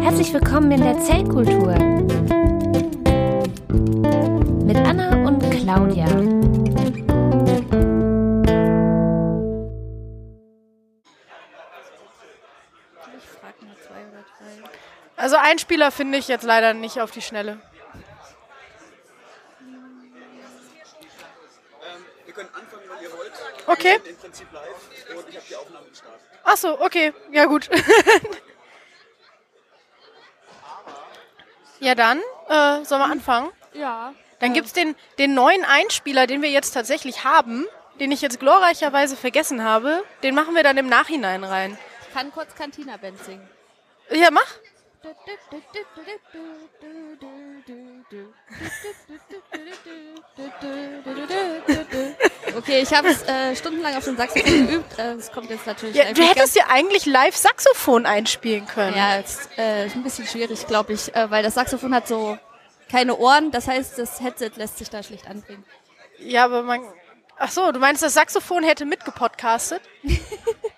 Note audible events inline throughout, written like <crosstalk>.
Herzlich willkommen in der Zellkultur mit Anna und Claudia. Also einen Spieler finde ich jetzt leider nicht auf die Schnelle. Wir können anfangen, wenn ihr wollt. Okay. Ach so, okay. Ja gut. <laughs> ja dann, äh, sollen wir anfangen? Ja. Dann gibt's den, den neuen Einspieler, den wir jetzt tatsächlich haben, den ich jetzt glorreicherweise vergessen habe. Den machen wir dann im Nachhinein rein. Ich kann kurz Cantina Band singen. Ja, mach. <laughs> Okay, ich habe es äh, stundenlang auf dem Saxophon geübt. Äh, Es kommt jetzt natürlich Ja, du hättest ja eigentlich live Saxophon einspielen können. Ja, ist, äh, ist ein bisschen schwierig, glaube ich, äh, weil das Saxophon hat so keine Ohren. Das heißt, das Headset lässt sich da schlecht anbringen. Ja, aber man. Ach so, du meinst, das Saxophon hätte mitgepodcastet? <laughs>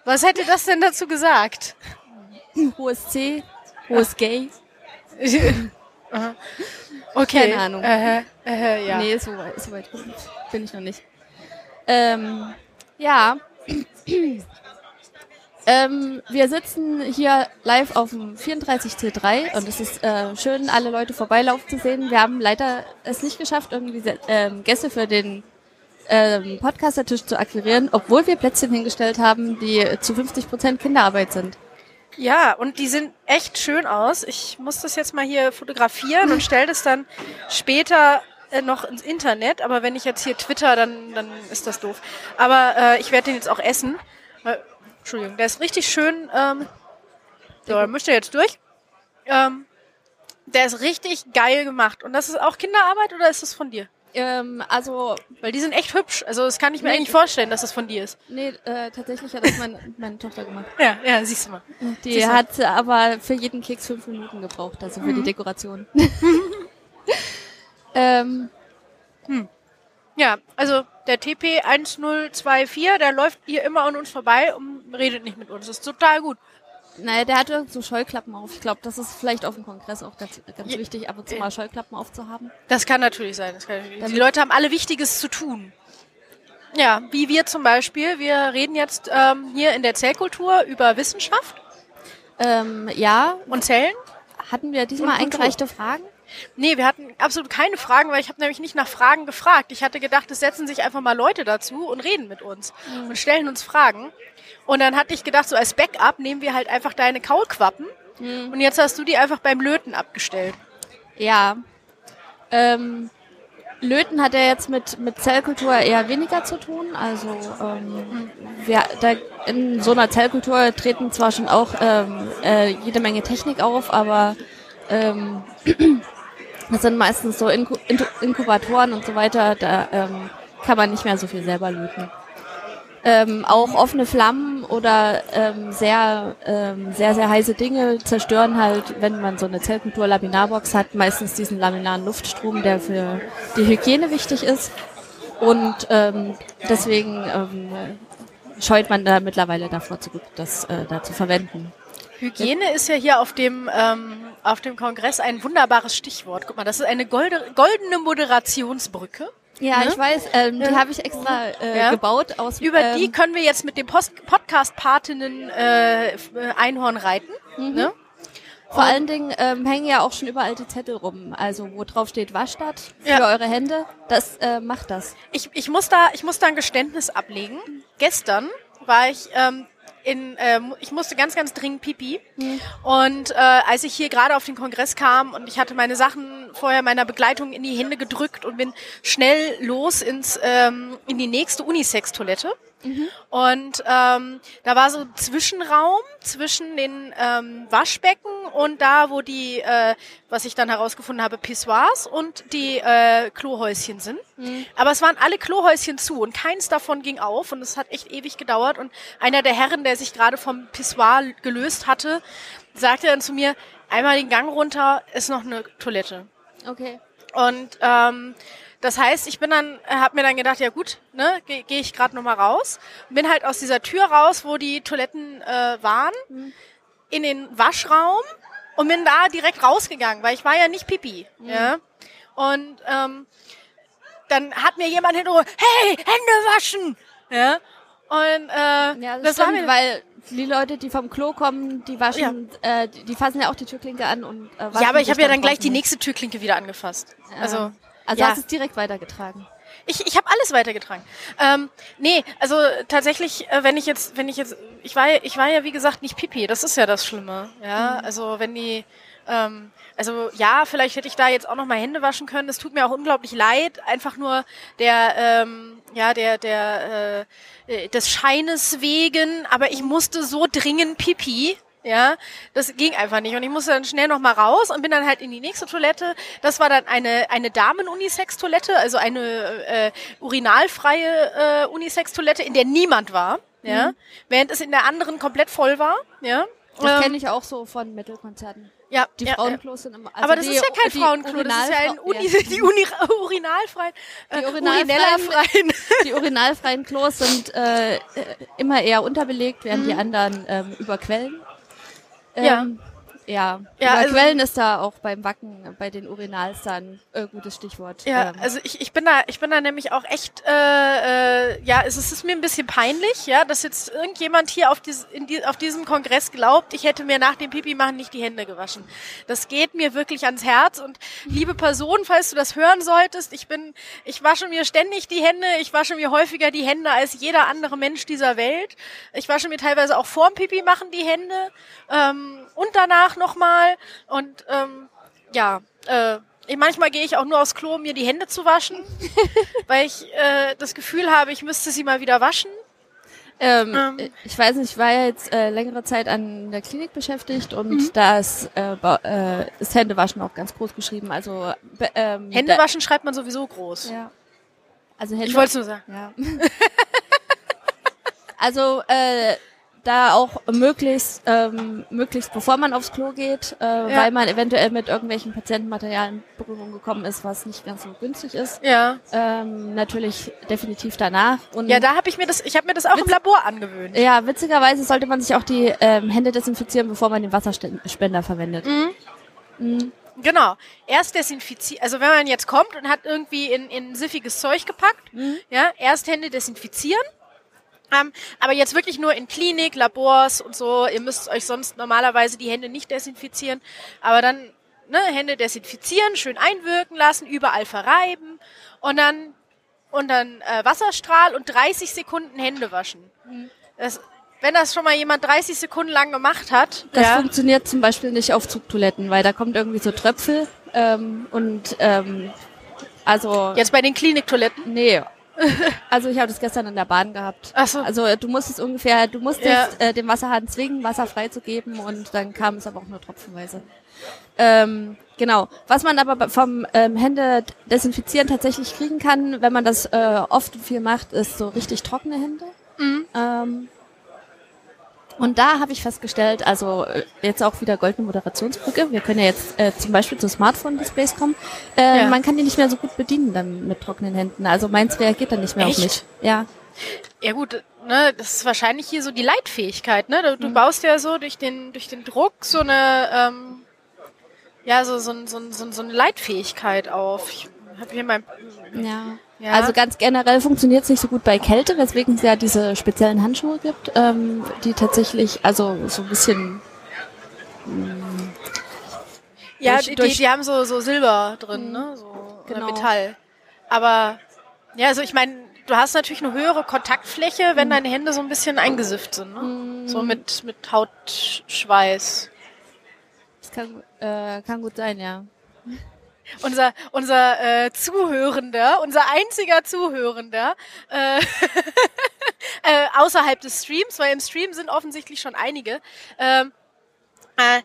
Was hätte das denn dazu gesagt? Hohes C, hohes Gay. Aha. <laughs> okay. Keine Ahnung. Äh, äh, ja. Nee, so weit, so weit bin ich noch nicht. Ähm, ja. ähm, wir sitzen hier live auf dem 34C3 und es ist äh, schön, alle Leute vorbeilaufen zu sehen. Wir haben leider es nicht geschafft, irgendwie ähm, Gäste für den ähm, Podcaster-Tisch zu akquirieren, obwohl wir Plätzchen hingestellt haben, die zu 50 Prozent Kinderarbeit sind. Ja, und die sehen echt schön aus. Ich muss das jetzt mal hier fotografieren und stelle das dann später äh, noch ins Internet. Aber wenn ich jetzt hier twitter, dann, dann ist das doof. Aber äh, ich werde den jetzt auch essen. Äh, Entschuldigung, der ist richtig schön. Ähm, so, dann mischt er jetzt durch. Ähm, der ist richtig geil gemacht. Und das ist auch Kinderarbeit oder ist das von dir? Ähm, also, Weil die sind echt hübsch. Also das kann ich mir Nee. eigentlich vorstellen, dass das von dir ist. nee, äh, tatsächlich hat das meine, <laughs> meine Tochter gemacht. Ja, ja, siehst du mal. Die Siehst hat aber für jeden Keks fünf Minuten gebraucht, also für die Dekoration. <laughs> ähm, Ja, also der TP 1024, der läuft hier immer an uns vorbei und redet nicht mit uns. Das ist total gut. Naja, der hatte so Scheuklappen auf. Ich glaube, das ist vielleicht auf dem Kongress auch ganz, ganz wichtig, ab und zu mal Scheuklappen aufzuhaben. Das kann natürlich sein. Kann natürlich. Die Leute haben alle Wichtiges zu tun. Ja, wie wir zum Beispiel. Wir reden jetzt ähm, hier in der Zellkultur über Wissenschaft Ähm, ja, und Zellen. hatten wir diesmal eingereichte Fragen? Nee, wir hatten absolut keine Fragen, weil ich habe nämlich nicht nach Fragen gefragt. Ich hatte gedacht, es setzen sich einfach mal Leute dazu und reden mit uns und stellen uns Fragen. Und dann hatte ich gedacht, so als Backup nehmen wir halt einfach deine Kaulquappen. Und jetzt hast du die einfach beim Löten abgestellt. Ja. Ähm, Löten hat ja jetzt mit, mit Zellkultur eher weniger zu tun. Also ähm, wir, da in so einer Zellkultur treten zwar schon auch ähm, äh, jede Menge Technik auf, aber ähm, <clears throat> das sind meistens so Inku Inkubatoren und so weiter. Da ähm, kann man nicht mehr so viel selber löten. Ähm, auch offene Flammen oder ähm, sehr, ähm, sehr, sehr heiße Dinge zerstören halt, wenn man so eine Zellkultur-Laminarbox hat, meistens diesen laminaren Luftstrom, der für die Hygiene wichtig ist. Und ähm, deswegen ähm, scheut man da mittlerweile davor zurück, das äh, da zu verwenden. Hygiene ist ja hier auf dem, ähm, auf dem Kongress ein wunderbares Stichwort. Guck mal, das ist eine golde, goldene Moderationsbrücke. Ja, Ne? ich weiß, ähm, die Ja. habe ich extra äh, Ja. gebaut aus Über ähm, die können wir jetzt mit dem Post Podcast-Patinnen äh, äh, Einhorn reiten. Ne? Vor allen Dingen ähm, hängen ja auch schon überall die Zettel rum, also wo drauf steht Waschstadt für Ja. eure Hände. Das äh, macht das. Ich, ich, muss da, ich muss da ein Geständnis ablegen. Gestern war ich ähm, in, ähm, ich musste ganz, ganz dringend pipi. Und äh, als ich hier gerade auf den Kongress kam und ich hatte meine Sachen vorher meiner Begleitung in die Hände gedrückt und bin schnell los ins, ähm, in die nächste Unisex-Toilette. Und ähm, da war so Zwischenraum zwischen den ähm, Waschbecken und da, wo die, äh, was ich dann herausgefunden habe, Pissoirs und die äh, Klohäuschen sind. Aber es waren alle Klohäuschen zu und keins davon ging auf und es hat echt ewig gedauert. Und einer der Herren, der sich gerade vom Pissoir gelöst hatte, sagte dann zu mir, einmal den Gang runter ist noch eine Toilette. Okay. Und ähm, das heißt, ich bin dann, habe mir dann gedacht, ja gut, ne, gehe geh ich gerade noch mal raus. Bin halt aus dieser Tür raus, wo die Toiletten äh, waren. in den Waschraum und bin da direkt rausgegangen, weil ich war ja nicht Pipi. Mhm. Ja. Und ähm, dann hat mir jemand hinterher, hey, Hände waschen! Ja. Und äh, Ja, das, das war stimmt, mir, weil die Leute, die vom Klo kommen, die waschen, äh, die, die fassen ja auch die Türklinke an und äh, waschen ja, aber ich habe ja dann gleich die nächste Türklinke wieder angefasst. Also Also ja. hast du es direkt weitergetragen. Ich, ich habe alles weitergetragen. Ähm, nee, also tatsächlich, äh, wenn ich jetzt, wenn ich jetzt, ich war, ja- ich war ja wie gesagt nicht Pipi, das ist ja das Schlimme. Ja, also wenn die, ähm, also ja, vielleicht hätte ich da jetzt auch noch mal Hände waschen können. Es tut mir auch unglaublich leid, einfach nur der, ähm, ja, der, der, äh, äh, des Scheines wegen. Aber ich musste so dringend Pipi. Ja, das ging einfach nicht und ich musste dann schnell noch mal raus und bin dann halt in die nächste Toilette. Das war dann eine eine Damen-Unisex-Toilette, also eine äh, urinalfreie äh, Unisex-Toilette, in der niemand war. Ja, während es in der anderen komplett voll war. Ja, Das Ähm, kenne ich auch so von Metal-Konzerten. ja, Die ja, Frauenklos sind immer. Also Aber das ist ja kein Frauenklo, das ist ja ein Uni, ja. <laughs> die Uni, urinalfreien, äh, Die urinalfreien-. Die urinalfreien Klos sind äh, äh, immer eher unterbelegt, während die anderen ähm, überquellen. Mhm. Ja. Ja, Ja, also- überquellen ist da auch beim Wacken, bei den Urinals dann äh, gutes Stichwort. Ja, Ähm, also ich, ich bin da, ich bin da nämlich auch echt, äh, äh, ja, es ist, es ist mir ein bisschen peinlich, ja, dass jetzt irgendjemand hier auf, dies, die, auf diesem Kongress glaubt, ich hätte mir nach dem Pipi machen nicht die Hände gewaschen. Das geht mir wirklich ans Herz und liebe Person, falls du das hören solltest, ich bin, ich wasche mir ständig die Hände, ich wasche mir häufiger die Hände als jeder andere Mensch dieser Welt. Ich wasche mir teilweise auch vorm Pipi machen die Hände ähm, und danach nochmal und ähm, ja, äh, ich, manchmal gehe ich auch nur aufs Klo, um mir die Hände zu waschen, <laughs> weil ich äh, das Gefühl habe, ich müsste sie mal wieder waschen. Ähm, Ähm. ich weiß nicht, ich war ja jetzt äh, längere Zeit an der Klinik beschäftigt und Mhm. da ist, äh, äh, ist Händewaschen auch ganz groß geschrieben. Also ähm, Hände waschen schreibt man sowieso groß. Ja. Also Hände. Ich wollte es nur sagen. Ja. <laughs> also äh, da auch möglichst, ähm, möglichst bevor man aufs Klo geht, äh, weil man eventuell mit irgendwelchen Patientenmaterialien in Berührung gekommen ist, was nicht ganz so günstig ist. Ja. Ähm, natürlich definitiv danach. Und Ja, da habe ich mir das, ich habe mir das auch im Labor angewöhnt. ja, witzigerweise sollte man sich auch die ähm, Hände desinfizieren, bevor man den Wasserspender verwendet. Genau. Erst desinfizieren. Also wenn man jetzt kommt und hat irgendwie in, in siffiges Zeug gepackt, ja, erst Hände desinfizieren. Ähm, aber jetzt wirklich nur in Klinik, Labors und so. Ihr müsst euch sonst normalerweise die Hände nicht desinfizieren. Aber dann ne, Hände desinfizieren, schön einwirken lassen, überall verreiben und dann und dann äh, Wasserstrahl und 30 Sekunden Hände waschen. Das, wenn das schon mal jemand 30 Sekunden lang gemacht hat, Das ja, funktioniert zum Beispiel nicht auf Zugtoiletten, weil da kommt irgendwie so Tröpfel ähm, und ähm, also jetzt bei den Kliniktoiletten. nee. Also ich habe das gestern in der Bahn gehabt. Ach so. Also äh, du musstest ungefähr, du musstest Ja. äh, den Wasserhahn zwingen, Wasser freizugeben und dann kam es aber auch nur tropfenweise. Ähm, genau. Was man aber vom ähm, Hände desinfizieren tatsächlich kriegen kann, wenn man das äh, oft und viel macht, ist so richtig trockene Hände. Mhm. Ähm, und da habe ich festgestellt, also äh, jetzt auch wieder goldene Moderationsbrücke. Wir können ja jetzt äh, zum Beispiel zu Smartphone-Displays kommen. Äh, Ja. Man kann die nicht mehr so gut bedienen dann mit trockenen Händen. Also meins reagiert dann nicht mehr Echt? auf mich. Ja. Ja gut, ne, das ist wahrscheinlich hier so die Leitfähigkeit, ne? Du, du Mhm. baust ja so durch den durch den Druck so eine ähm, ja so so, so, so, so eine Leitfähigkeit auf. Ich habe hier mein Ja. Ja. Also ganz generell funktioniert es nicht so gut bei Kälte, weswegen es ja diese speziellen Handschuhe gibt, ähm, die tatsächlich also so ein bisschen ja, durch- die, durch- die haben so so Silber drin, ne? So Genau. Metall. Aber ja, also ich meine, du hast natürlich eine höhere Kontaktfläche, Mhm. wenn deine Hände so ein bisschen eingesifft sind, ne? So mit mit Hautschweiß. das kann, äh, kann gut sein, ja. Unser unser äh, Zuhörender, unser einziger Zuhörender äh, <laughs> äh, außerhalb des Streams, weil im Stream sind offensichtlich schon einige. Ähm, äh,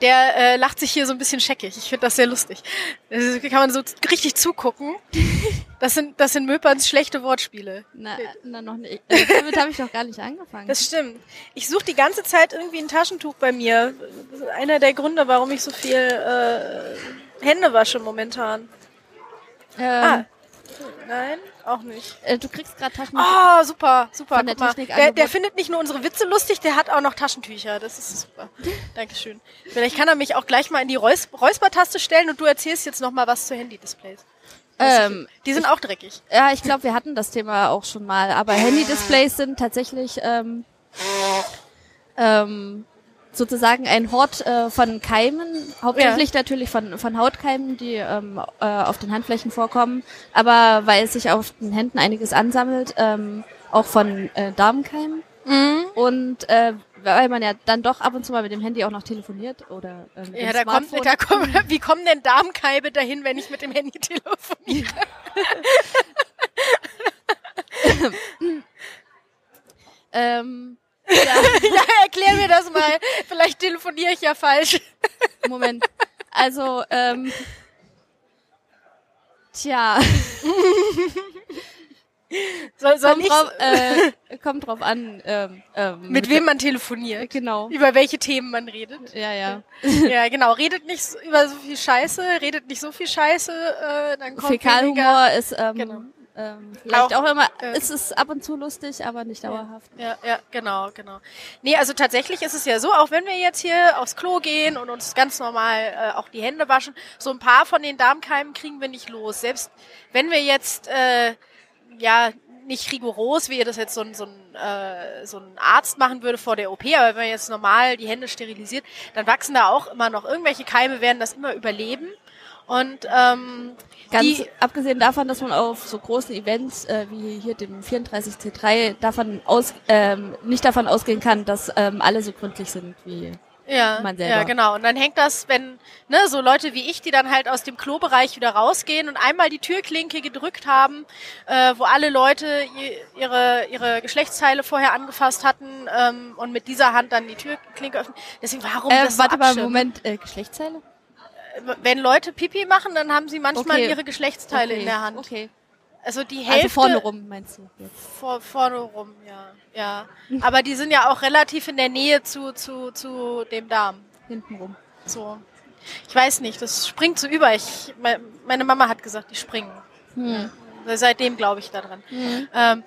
der äh, lacht sich hier so ein bisschen scheckig. Ich finde das sehr lustig. Das kann man so richtig zugucken. <laughs> Das sind das sind Möperns schlechte Wortspiele. Na, na noch nicht. Äh, Damit habe ich noch gar nicht angefangen. Das stimmt. Ich suche die ganze Zeit irgendwie ein Taschentuch bei mir. Das ist einer der Gründe, warum ich so viel äh, Hände wasche momentan. ähm, Ah. Nein, auch nicht. Äh, du kriegst gerade Taschen. Oh, super, super. Von der. Technik Der, der findet nicht nur unsere Witze lustig, der hat auch noch Taschentücher. Das ist super. <laughs> Dankeschön. Vielleicht kann er mich auch gleich mal in die Räus Räuspertaste stellen und du erzählst jetzt noch mal was zu Handy-Displays. ähm, Die sind auch dreckig. ja, ich glaube, wir hatten das Thema auch schon mal, aber Handy-Displays sind tatsächlich ähm, ähm, sozusagen ein Hort äh, von Keimen, hauptsächlich natürlich von, von Hautkeimen, die ähm, äh, auf den Handflächen vorkommen, aber weil sich auf den Händen einiges ansammelt, ähm, auch von äh, Darmkeimen. Und äh, weil man ja dann doch ab und zu mal mit dem Handy auch noch telefoniert oder äh, mit Ja, da kommt, da kommt, <laughs> wie kommen denn Darmkeibe dahin, wenn ich mit dem Handy telefoniere? <laughs> <laughs> ähm, <laughs> ja, erklär mir das mal. Vielleicht telefoniere ich ja falsch. <laughs> Moment. Also, ähm, tja, <laughs> Soll, soll kommt drauf, äh, kommt drauf an. Ähm, ähm, mit wem man telefoniert? Genau. Über welche Themen man redet? Ja, ja. Ja, genau. Redet nicht so- über so viel Scheiße, redet nicht so viel Scheiße, äh, dann kommt weniger. Fäkalhumor ist ähm, Genau. Ähm, vielleicht Auch, auch, immer, äh, es ist ab und zu lustig, aber nicht dauerhaft. Ja, ja, genau, genau. Nee, also tatsächlich ist es ja so, auch wenn wir jetzt hier aufs Klo gehen und uns ganz normal äh, auch die Hände waschen, so ein paar von den Darmkeimen kriegen wir nicht los. Selbst wenn wir jetzt, äh, ja, nicht rigoros, wie ihr das jetzt so ein, so, ein, äh, so ein Arzt machen würde vor der OP, aber wenn man jetzt normal die Hände sterilisiert, dann wachsen da auch immer noch irgendwelche Keime, werden das immer überleben. Und ähm, Ganz die, abgesehen davon, dass man auf so großen Events äh, wie hier dem 34C3 davon aus, ähm, nicht davon ausgehen kann, dass ähm, alle so gründlich sind wie Ja, man selber. ja, genau. Und dann hängt das, wenn, ne, so Leute wie ich, die dann halt aus dem Klobereich wieder rausgehen und einmal die Türklinke gedrückt haben, äh, wo alle Leute ihre, ihre Geschlechtsteile vorher angefasst hatten ähm, und mit dieser Hand dann die Türklinke öffnen. Deswegen, warum Äh, das so warte mal, abschirmen? Moment, äh, Geschlechtsteile? Wenn Leute Pipi machen, dann haben sie manchmal Okay. ihre Geschlechtsteile okay. in der Hand. Okay. Also die Hälfte Also vorne rum, meinst du jetzt? vor, vorne rum, ja. Ja. Aber die sind ja auch relativ in der Nähe zu, zu, zu dem Darm. Hinten rum. So. Ich weiß nicht, das springt so über. Ich, me- meine Mama hat gesagt, die springen. Hm. Seitdem glaube ich daran. Ähm,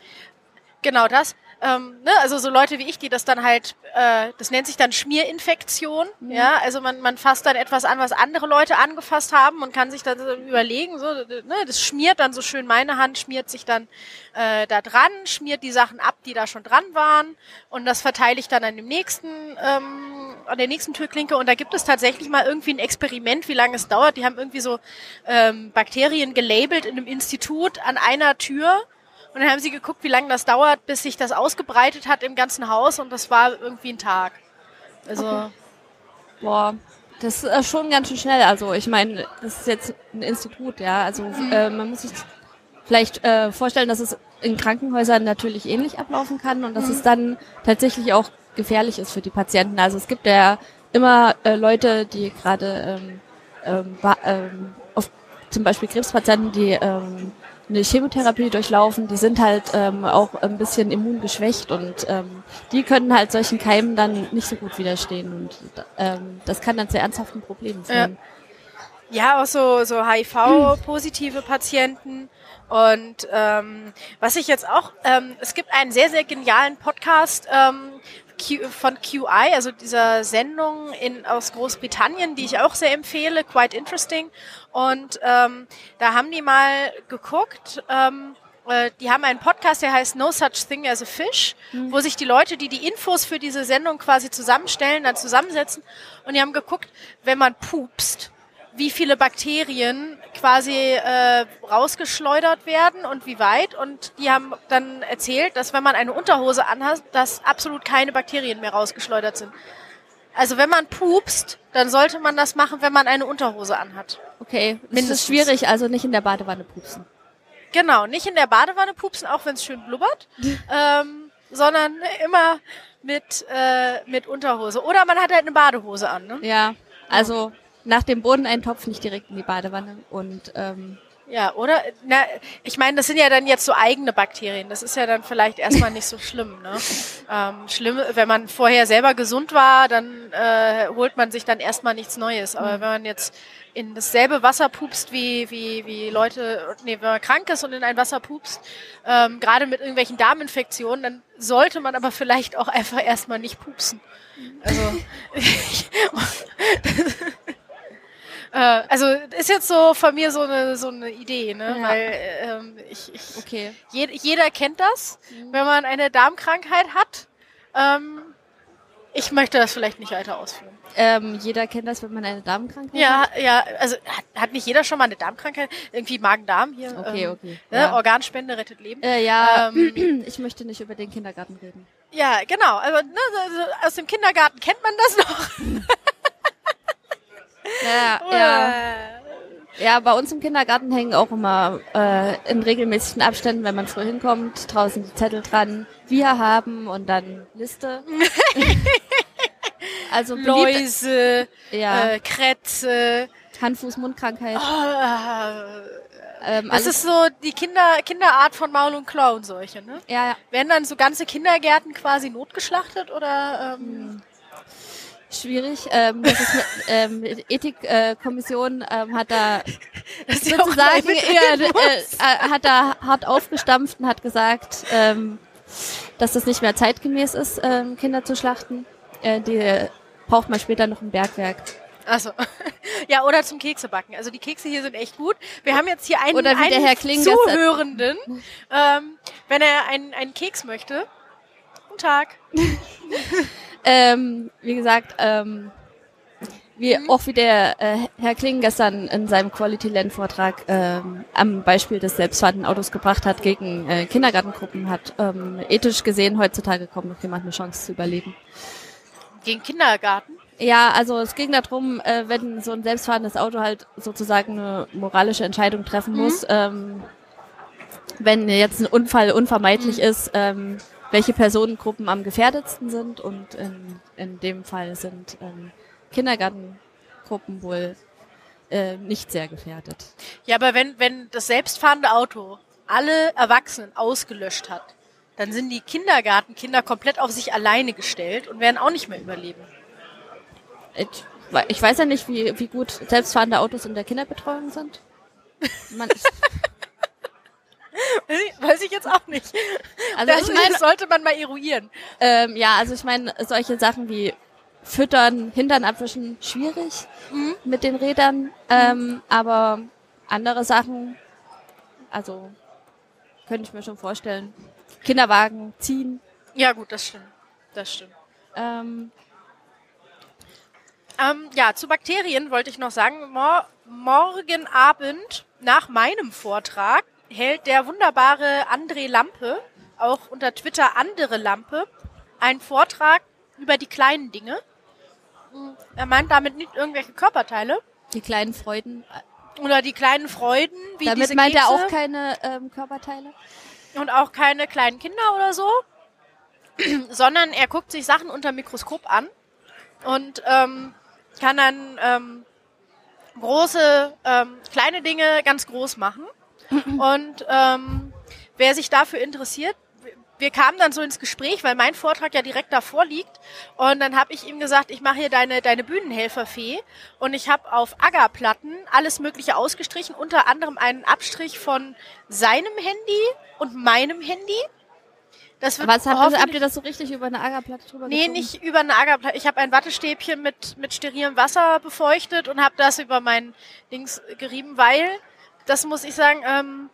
genau das. Ähm, ne, also so Leute wie ich, die das dann halt, äh, das nennt sich dann Schmierinfektion. Ja, also man, man fasst dann etwas an, was andere Leute angefasst haben und kann sich dann so überlegen, so, ne, das schmiert dann so schön, meine Hand schmiert sich dann äh, da dran, schmiert die Sachen ab, die da schon dran waren und das verteile ich dann an dem nächsten, ähm, an der nächsten Türklinke und da gibt es tatsächlich mal irgendwie ein Experiment, wie lange es dauert. Die haben irgendwie so ähm, Bakterien gelabelt in einem Institut an einer Tür und dann haben sie geguckt, wie lange das dauert, bis sich das ausgebreitet hat im ganzen Haus und das war irgendwie ein Tag. Also Boah, das ist äh, schon ganz schön schnell. Also ich meine, das ist jetzt ein Institut, ja. Also äh, man muss sich vielleicht äh, vorstellen, dass es in Krankenhäusern natürlich ähnlich ablaufen kann und dass es dann tatsächlich auch gefährlich ist für die Patienten. Also es gibt ja immer äh, Leute, die gerade ähm, ähm, ähm, auf zum Beispiel Krebspatienten, die ähm, eine Chemotherapie durchlaufen, die sind halt ähm, auch ein bisschen immungeschwächt und ähm, die können halt solchen Keimen dann nicht so gut widerstehen und ähm, das kann dann zu ernsthaften Problemen führen. Ja, auch so, so HIV-positive Patienten. Und ähm, was ich jetzt auch, ähm, es gibt einen sehr, sehr genialen Podcast ähm, Q, von QI, also dieser Sendung in, aus Großbritannien, die ich auch sehr empfehle, quite interesting. Und ähm, da haben die mal geguckt, ähm, äh, die haben einen Podcast, der heißt No Such Thing as a Fish, wo sich die Leute, die die Infos für diese Sendung quasi zusammenstellen, dann zusammensetzen. Und die haben geguckt, wenn man pupst, wie viele Bakterien quasi äh, rausgeschleudert werden und wie weit. Und die haben dann erzählt, dass wenn man eine Unterhose anhat, dass absolut keine Bakterien mehr rausgeschleudert sind. Also wenn man pupst, dann sollte man das machen, wenn man eine Unterhose anhat. Okay, es ist Mindestens. schwierig, also nicht in der Badewanne pupsen. Genau, nicht in der Badewanne pupsen, auch wenn es schön blubbert, <laughs> ähm, sondern immer mit, äh, mit Unterhose. Oder man hat halt eine Badehose an. Ne? Ja, also nach dem Bodeneintopf nicht direkt in die Badewanne und ähm, Ja, oder? Na, ich meine, das sind ja dann jetzt so eigene Bakterien. Das ist ja dann vielleicht erstmal nicht so schlimm. Ne? <laughs> Ähm, schlimm, wenn man vorher selber gesund war, dann äh, holt man sich dann erstmal nichts Neues. Aber wenn man jetzt in dasselbe Wasser pupst wie, wie, wie Leute, nee, wenn man krank ist und in ein Wasser pupst, ähm, gerade mit irgendwelchen Darminfektionen, dann sollte man aber vielleicht auch einfach erstmal nicht pupsen. Also, <laughs> <laughs> äh, also ist jetzt so von mir so eine so eine Idee, ne? Ja. Weil ähm, ich, ich Okay. jed, jeder kennt das, wenn man eine Darmkrankheit hat. Ähm, ich möchte das vielleicht nicht weiter ausführen. Ähm, jeder kennt das, wenn man eine Darmkrankheit Ja, hat. ja, also hat, hat nicht jeder schon mal eine Darmkrankheit? Irgendwie Magen-Darm hier. Okay, ähm, okay. Ne? Ja. Organspende rettet Leben. Äh, ja, Ähm, <clears throat> ich möchte nicht über den Kindergarten reden. Ja, genau. Also, ne, also aus dem Kindergarten kennt man das noch. <laughs> Ja, ja. <laughs> Ja, bei uns im Kindergarten hängen auch immer äh, in regelmäßigen Abständen, wenn man früh hinkommt, draußen die Zettel dran, wir haben und dann Liste. <laughs> also Läuse, ja, äh, Krätze. Hand, Fuß, Mundkrankheit. Ah, Ähm, das ist so die Kinder, Kinderart von Maul- und Klauenseuche, ne? ja, ja, Werden dann so ganze Kindergärten quasi notgeschlachtet oder ähm, schwierig. Ähm, das ist ähm, Ethikkommission ähm, hat da <laughs> sozusagen eher, äh, äh, hat da hart aufgestampft und hat gesagt, ähm, dass das nicht mehr zeitgemäß ist, ähm, Kinder zu schlachten. Äh, die braucht man später noch im Bergwerk. Achso. <laughs> Ja, oder zum Keksebacken. Also die Kekse hier sind echt gut. Wir haben jetzt hier einen, Oder wie einen Kling Zuhörenden. Ähm, wenn er einen, einen Keks möchte. Guten Tag. <laughs> Ähm, wie gesagt, ähm, wie Mhm. auch wie der äh, Herr Kling gestern in seinem Quality Land Vortrag ähm, am Beispiel des selbstfahrenden Autos gebracht hat gegen äh, Kindergartengruppen, hat ähm, ethisch gesehen heutzutage kaum noch jemand eine Chance zu überleben. Gegen Kindergarten. Ja, also es ging darum, äh, wenn so ein selbstfahrendes Auto halt sozusagen eine moralische Entscheidung treffen muss, ähm, wenn jetzt ein Unfall unvermeidlich ist, ähm, welche Personengruppen am gefährdetsten sind und in, in dem Fall sind ähm, Kindergartengruppen wohl äh, nicht sehr gefährdet. Ja, aber wenn, wenn das selbstfahrende Auto alle Erwachsenen ausgelöscht hat, dann sind die Kindergartenkinder komplett auf sich alleine gestellt und werden auch nicht mehr überleben. Ich, ich weiß ja nicht, wie, wie gut selbstfahrende Autos in der Kinderbetreuung sind. Man, <laughs> <laughs> Weiß ich jetzt auch nicht. also Das ich meine, sollte man mal eruieren. Ähm, ja, also ich meine, solche Sachen wie Füttern, Hintern abwischen, schwierig mit den Rädern. Ähm, aber andere Sachen, also könnte ich mir schon vorstellen. Kinderwagen ziehen. Ja, gut, das stimmt. Das stimmt. Ähm, Ähm, ja, zu Bakterien wollte ich noch sagen, mor morgen Abend nach meinem Vortrag hält der wunderbare André Lampe, auch unter Twitter andere Lampe, einen Vortrag über die kleinen Dinge. Er meint damit nicht irgendwelche Körperteile die kleinen Freuden. oder die kleinen Freuden, wie Damit diese meint er Kekse auch keine ähm, Körperteile. und auch keine kleinen Kinder oder so, <clears throat> sondern er guckt sich Sachen unter Mikroskop an und ähm, kann dann ähm, große, ähm, kleine Dinge ganz groß machen. <laughs> Und ähm, wer sich dafür interessiert, wir kamen dann so ins Gespräch, weil mein Vortrag ja direkt davor liegt. Und dann habe ich ihm gesagt, ich mache hier deine, deine Bühnenhelferfee. Und ich habe auf Agarplatten alles Mögliche ausgestrichen, unter anderem einen Abstrich von seinem Handy und meinem Handy. Das wird Was habt ihr, habt ihr das so richtig über eine Agerplatte drüber Nee, gezogen? nicht über eine Agarplatte. Ich habe ein Wattestäbchen mit, mit sterilem Wasser befeuchtet und habe das über mein Dings gerieben, weil, das muss ich sagen, ähm,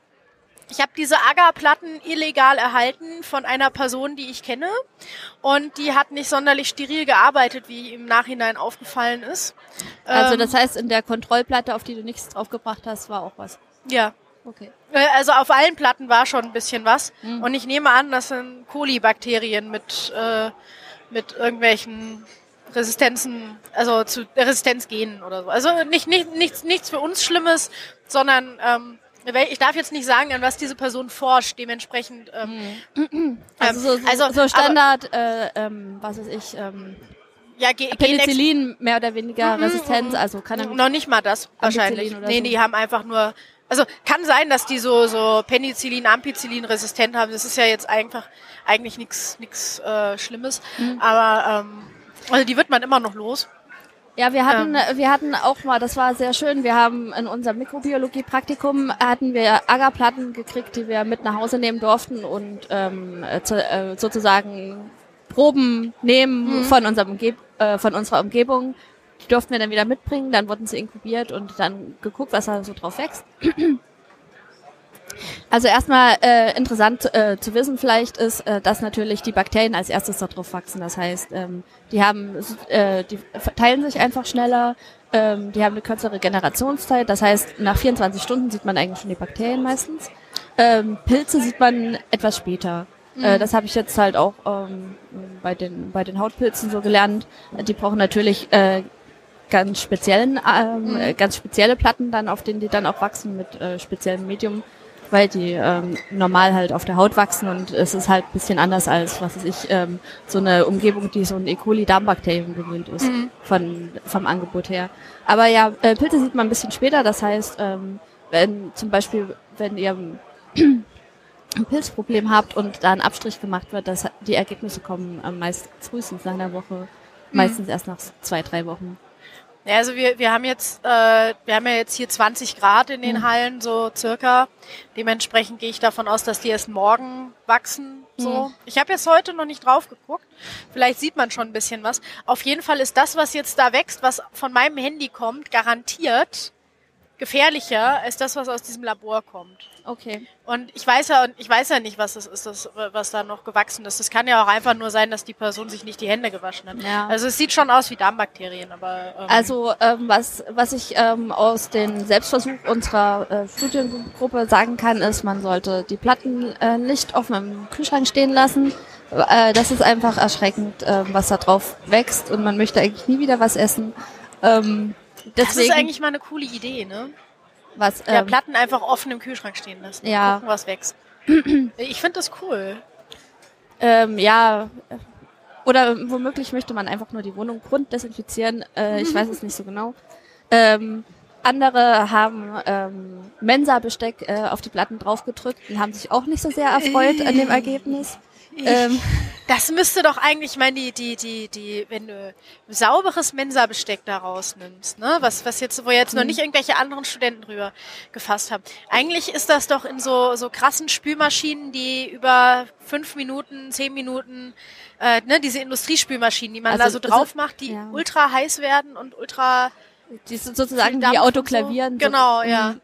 ich habe diese Agarplatten illegal erhalten von einer Person, die ich kenne. Und die hat nicht sonderlich steril gearbeitet, wie im Nachhinein aufgefallen ist. Also Ähm, das heißt, in der Kontrollplatte, auf die du nichts draufgebracht hast, war auch was. Ja. Okay. Äh, Also auf allen Platten war schon ein bisschen was. Mhm. Und ich nehme an, das sind Kolibakterien mit, äh, mit irgendwelchen Resistenzen, also zu Resistenzgenen oder so. Also nicht, nicht, nichts, nichts für uns Schlimmes, sondern ähm, ich darf jetzt nicht sagen, an was diese Person forscht. Dementsprechend ähm, Also so, so, also, so Standard, äh, ähm, was weiß ich, ähm, ja, Ge Penicillin mehr oder weniger Mhm, Resistenz, mhm. also kann er Noch nicht mal das, wahrscheinlich. Nee, so. die haben einfach nur Also kann sein, dass die so, so Penicillin, Ampicillin resistent haben. Das ist ja jetzt einfach eigentlich nichts nichts äh, Schlimmes. Aber ähm, also die wird man immer noch los. Ja, wir hatten, Ähm. äh, wir hatten auch mal, das war sehr schön, wir haben in unserem Mikrobiologie-Praktikum hatten wir Agarplatten gekriegt, die wir mit nach Hause nehmen durften und ähm, äh, zu, äh, sozusagen Proben nehmen von, unserem Umgeb äh, von unserer Umgebung. Die durften wir dann wieder mitbringen, dann wurden sie inkubiert und dann geguckt, was da so drauf wächst. Also erstmal äh, interessant äh, zu wissen vielleicht ist, äh, dass natürlich die Bakterien als erstes darauf wachsen. Das heißt, ähm, die haben, äh, die verteilen sich einfach schneller, ähm, die haben eine kürzere Generationszeit. Das heißt, nach 24 Stunden sieht man eigentlich schon die Bakterien meistens. Ähm, Pilze sieht man etwas später. Äh, das habe ich jetzt halt auch ähm, bei den bei den Hautpilzen so gelernt. Die brauchen natürlich äh, ganz speziellen, ähm, äh, ganz spezielle Platten dann, auf denen die dann auch wachsen mit äh, speziellem Medium, weil die ähm, normal halt auf der Haut wachsen und es ist halt ein bisschen anders als, was weiß ich, ähm, so eine Umgebung, die so ein E. coli Darmbakterium gewöhnt ist, von, vom Angebot her. Aber ja, äh, Pilze sieht man ein bisschen später, das heißt, ähm, wenn zum Beispiel, wenn ihr ein <clears throat> Pilzproblem habt und da ein Abstrich gemacht wird, dass die Ergebnisse kommen am meist frühestens nach einer Woche, meistens erst nach zwei, drei Wochen. Ja, also wir, wir haben jetzt, äh, wir haben ja jetzt hier 20 Grad in den Hallen, so circa. Dementsprechend gehe ich davon aus, dass die erst morgen wachsen. So. Ich habe jetzt heute noch nicht drauf geguckt. Vielleicht sieht man schon ein bisschen was. Auf jeden Fall ist das, was jetzt da wächst, was von meinem Handy kommt, garantiert gefährlicher als das, was aus diesem Labor kommt. Okay. Und ich weiß ja, ich weiß ja nicht, was das ist, das, was da noch gewachsen ist. Das kann ja auch einfach nur sein, dass die Person sich nicht die Hände gewaschen hat. Ja. Also es sieht schon aus wie Darmbakterien, aber ähm, Also ähm, was, was ich ähm, aus den Selbstversuch unserer äh, Studiengruppe sagen kann, ist, man sollte die Platten äh, nicht offen im Kühlschrank stehen lassen. Äh, das ist einfach erschreckend, äh, was da drauf wächst und man möchte eigentlich nie wieder was essen. Ähm, das ist eigentlich mal eine coole Idee, ne? was, Ja, ähm, Platten einfach offen im Kühlschrank stehen lassen. Ja. Gucken, was wächst. <clears throat> Ich finde das cool. Ähm, ja, oder womöglich möchte man einfach nur die Wohnung grunddesinfizieren. Äh, ich weiß es nicht so genau. Ähm, andere haben ähm, Mensa-Besteck äh, auf die Platten draufgedrückt und haben sich auch nicht so sehr erfreut an dem <laughs> Ergebnis. Ähm, Das müsste doch eigentlich, ich meine, die, die, die, die, wenn du sauberes Mensa-Besteck da rausnimmst, ne, was, was jetzt, wo jetzt noch nicht irgendwelche anderen Studenten drüber gefasst haben. Eigentlich ist das doch in so, so krassen Spülmaschinen, die über fünf Minuten, zehn Minuten, äh, ne, diese Industriespülmaschinen, die man Also da so drauf macht, die ja. ultra heiß werden und ultra die sind sozusagen die Autoklavieren. So. Genau, ja. Mhm.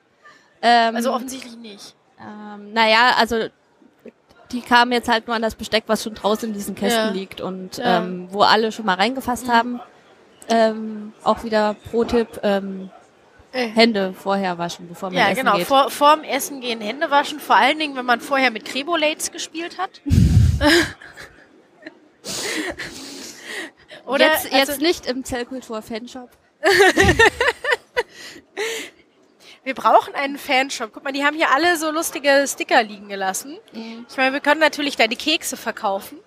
Ähm, Also offensichtlich nicht. Ähm, naja, also die kamen jetzt halt nur an das Besteck, was schon draußen in diesen Kästen Ja. liegt und Ja. ähm, wo alle schon mal reingefasst haben. Ähm, auch wieder Pro-Tipp, ähm, Äh. Hände vorher waschen, bevor man Ja, essen genau. geht. Vor, vorm Essen gehen Hände waschen, vor allen Dingen, wenn man vorher mit Crebolates gespielt hat. <laughs> Oder jetzt, jetzt also, nicht im Zellkultur-Fanshop. <laughs> wir brauchen einen Fanshop. Guck mal, die haben hier alle so lustige Sticker liegen gelassen. Ich meine, wir können natürlich deine Kekse verkaufen.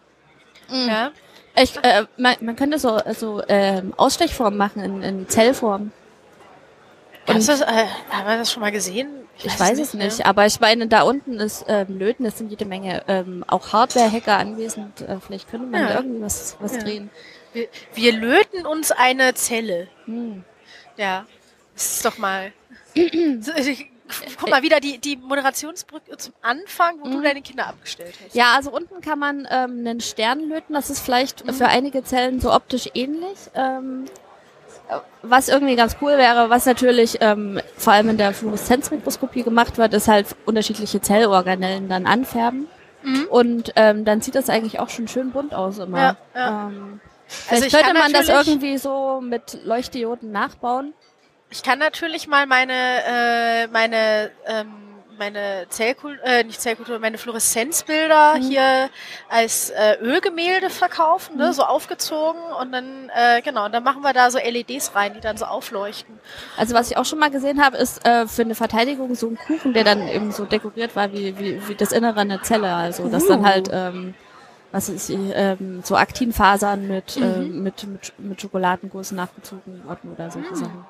Ja. Ich, äh, man, man könnte so, so ähm, Ausstechformen machen in, in Zellform. Hast du das, äh, haben wir das schon mal gesehen? Ich weiß es nicht, ja. aber ich meine, da unten ist ähm, Löten, es sind jede Menge ähm, auch Hardware-Hacker anwesend. Äh, vielleicht könnte man Ja. da irgendwie was, was Ja. drehen. Wir, wir löten uns eine Zelle. Hm. Ja. Das ist doch mal. Guck mal wieder die, die Moderationsbrücke zum Anfang, wo du deine Kinder abgestellt hast. Ja, also unten kann man ähm, einen Stern löten. Das ist vielleicht für einige Zellen so optisch ähnlich. Ähm, äh, was irgendwie ganz cool wäre, was natürlich ähm, vor allem in der Fluoreszenzmikroskopie gemacht wird, ist halt unterschiedliche Zellorganellen dann anfärben. Und ähm, dann sieht das eigentlich auch schon schön bunt aus immer. Ja, ja. Ähm, Also könnte man das irgendwie so mit Leuchtdioden nachbauen. Ich kann natürlich mal meine, äh, meine, ähm, meine Zellkultur, äh, nicht Zellkultur, meine Fluoreszenzbilder hier als äh, Ölgemälde verkaufen, ne, so aufgezogen und dann, äh, genau, dann machen wir da so LEDs rein, die dann so aufleuchten. Also was ich auch schon mal gesehen habe, ist äh, für eine Verteidigung so ein Kuchen, der dann eben so dekoriert war wie, wie, wie das Innere einer Zelle. Also dass dann halt ähm, was ist ähm, so Aktinfasern mit, ähm, mit, mit, mit Schokoladenguss nachgezogen wurden oder solche Sachen.